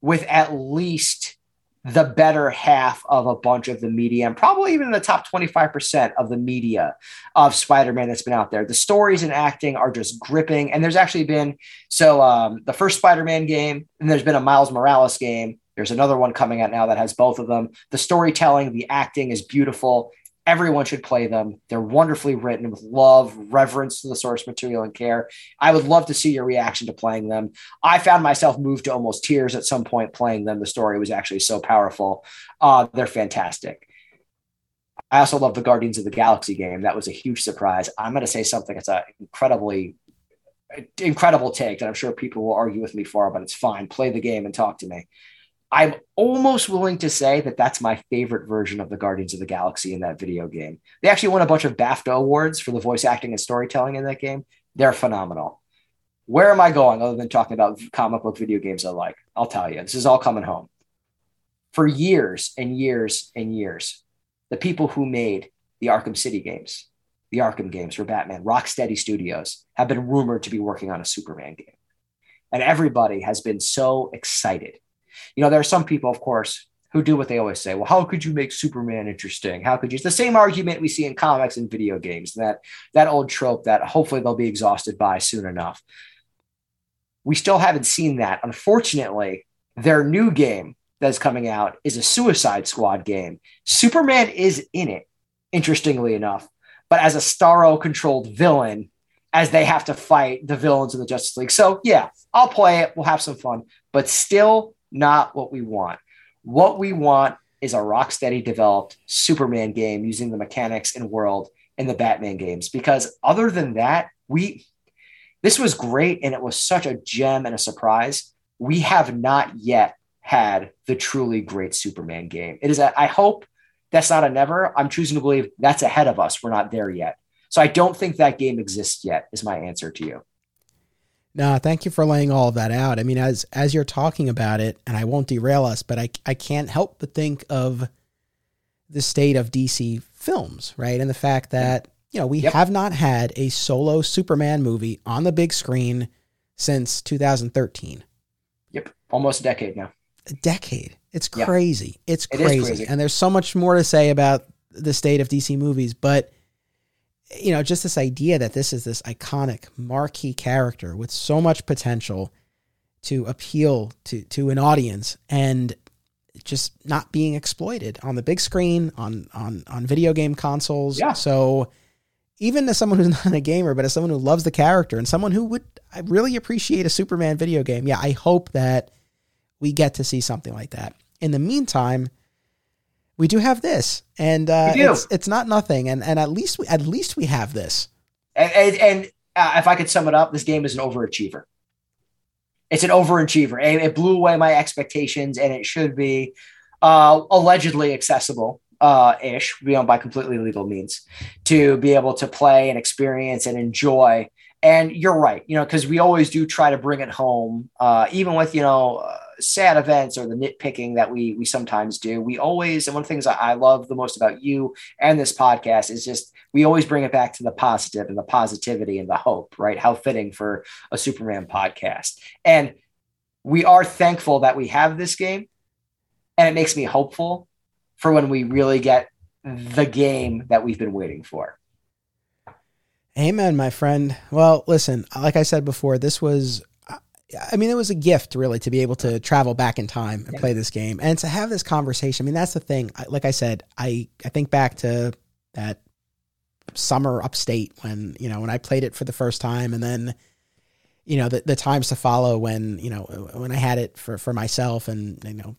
with at least the better half of a bunch of the media and probably even the top 25% of the media of Spider-Man that's been out there. The stories and acting are just gripping. And there's actually been, so um, the first Spider-Man game, and there's been a Miles Morales game. There's another one coming out now that has both of them. The storytelling, the acting is beautiful. Everyone should play them. They're wonderfully written with love, reverence to the source material, and care. I would love to see your reaction to playing them. I found myself moved to almost tears at some point playing them. The story was actually so powerful. Uh, they're fantastic. I also love the Guardians of the Galaxy game. That was a huge surprise. I'm going to say something that's an incredibly incredible take that I'm sure people will argue with me for, but it's fine. Play the game and talk to me. I'm almost willing to say that that's my favorite version of the Guardians of the Galaxy in that video game. They actually won a bunch of BAFTA awards for the voice acting and storytelling in that game. They're phenomenal. Where am I going other than talking about comic book video games I like? I'll tell you, this is all coming home. For years and years and years, the people who made the Arkham City games, the Arkham games for Batman, Rocksteady Studios, have been rumored to be working on a Superman game. And everybody has been so excited you know, there are some people, of course, who do what they always say. Well, how could you make Superman interesting? How could you? It's the same argument we see in comics and video games. That that old trope that hopefully they'll be exhausted by soon enough. We still haven't seen that. Unfortunately, their new game that's coming out is a Suicide Squad game. Superman is in it, interestingly enough, but as a Starro controlled villain, as they have to fight the villains of the Justice League. So yeah, I'll play it. We'll have some fun, but still not what we want. What we want is a Rocksteady developed Superman game using the mechanics and world in the Batman games. Because other than that, we this was great and it was such a gem and a surprise. We have not yet had the truly great Superman game. It is a, I hope that's not a never. I'm choosing to believe that's ahead of us. We're not there yet. So I don't think that game exists yet, is my answer to you. No, thank you for laying all of that out. I mean, as as you're talking about it, and I won't derail us, but I I can't help but think of the state of DC films, right? And the fact that, you know, we yep. have not had a solo Superman movie on the big screen since 2013. Yep. Almost a decade now. A decade. It's crazy. It's crazy. It crazy. And there's so much more to say about the state of DC movies, but you know, just this idea that this is this iconic marquee character with so much potential to appeal to to an audience and just not being exploited on the big screen on on on video game consoles. Yeah. So even as someone who's not a gamer, but as someone who loves the character and someone who would I really appreciate a Superman video game, yeah, I hope that we get to see something like that. In the meantime, we do have this, and uh, it's, it's not nothing, and and at least we at least we have this. And, and, and uh, if I could sum it up, this game is an overachiever. It's an overachiever. It, it blew away my expectations, and it should be uh, allegedly accessible uh, ish, you know, by completely legal means, to be able to play and experience and enjoy. And you're right, you know, because we always do try to bring it home, uh, even with you know uh, sad events or the nitpicking that we we sometimes do. We always, and one of the things I love the most about you and this podcast is just we always bring it back to the positive and the positivity and the hope, right? How fitting for a Superman podcast. And we are thankful that we have this game, and it makes me hopeful for when we really get the game that we've been waiting for. Amen, my friend. Well, listen, like I said before, this was I mean, it was a gift really to be able to travel back in time and play this game and to have this conversation. I mean, that's the thing. Like I said, I, I think back to that summer upstate when, you know, when I played it for the first time and then, you know the, the times to follow when you know when I had it for for myself and you know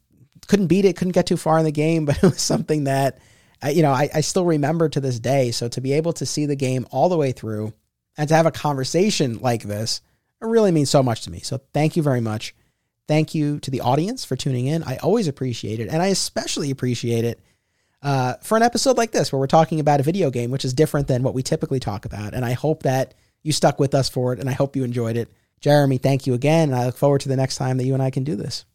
couldn't beat it, couldn't get too far in the game, but it was something that I, you know I, I still remember to this day. So to be able to see the game all the way through and to have a conversation like this, it really means so much to me. So thank you very much. Thank you to the audience for tuning in. I always appreciate it, and I especially appreciate it uh, for an episode like this where we're talking about a video game, which is different than what we typically talk about. And I hope that you stuck with us for it, and I hope you enjoyed it. Jeremy, thank you again. And I look forward to the next time that you and I can do this.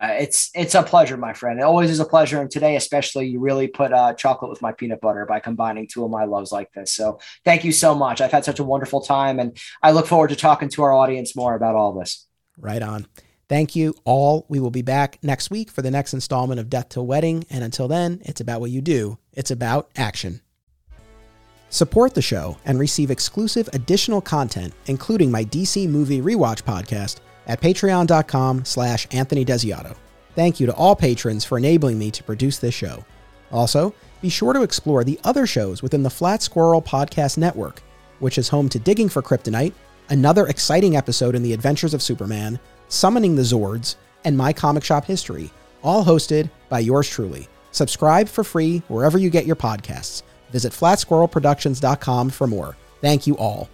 Uh, it's it's a pleasure, my friend. It always is a pleasure, and today especially, you really put uh, chocolate with my peanut butter by combining two of my loves like this. So thank you so much. I've had such a wonderful time, and I look forward to talking to our audience more about all this. Right on. Thank you all. We will be back next week for the next installment of Death to Wedding, and until then, it's about what you do. It's about action. Support the show and receive exclusive additional content, including my DC movie rewatch podcast at patreon.com slash Anthony Desiato. Thank you to all patrons for enabling me to produce this show. Also, be sure to explore the other shows within the Flat Squirrel Podcast Network, which is home to Digging for Kryptonite, another exciting episode in the Adventures of Superman, Summoning the Zords, and My Comic Shop History, all hosted by yours truly. Subscribe for free wherever you get your podcasts. Visit flatsquirrelproductions.com for more. Thank you all.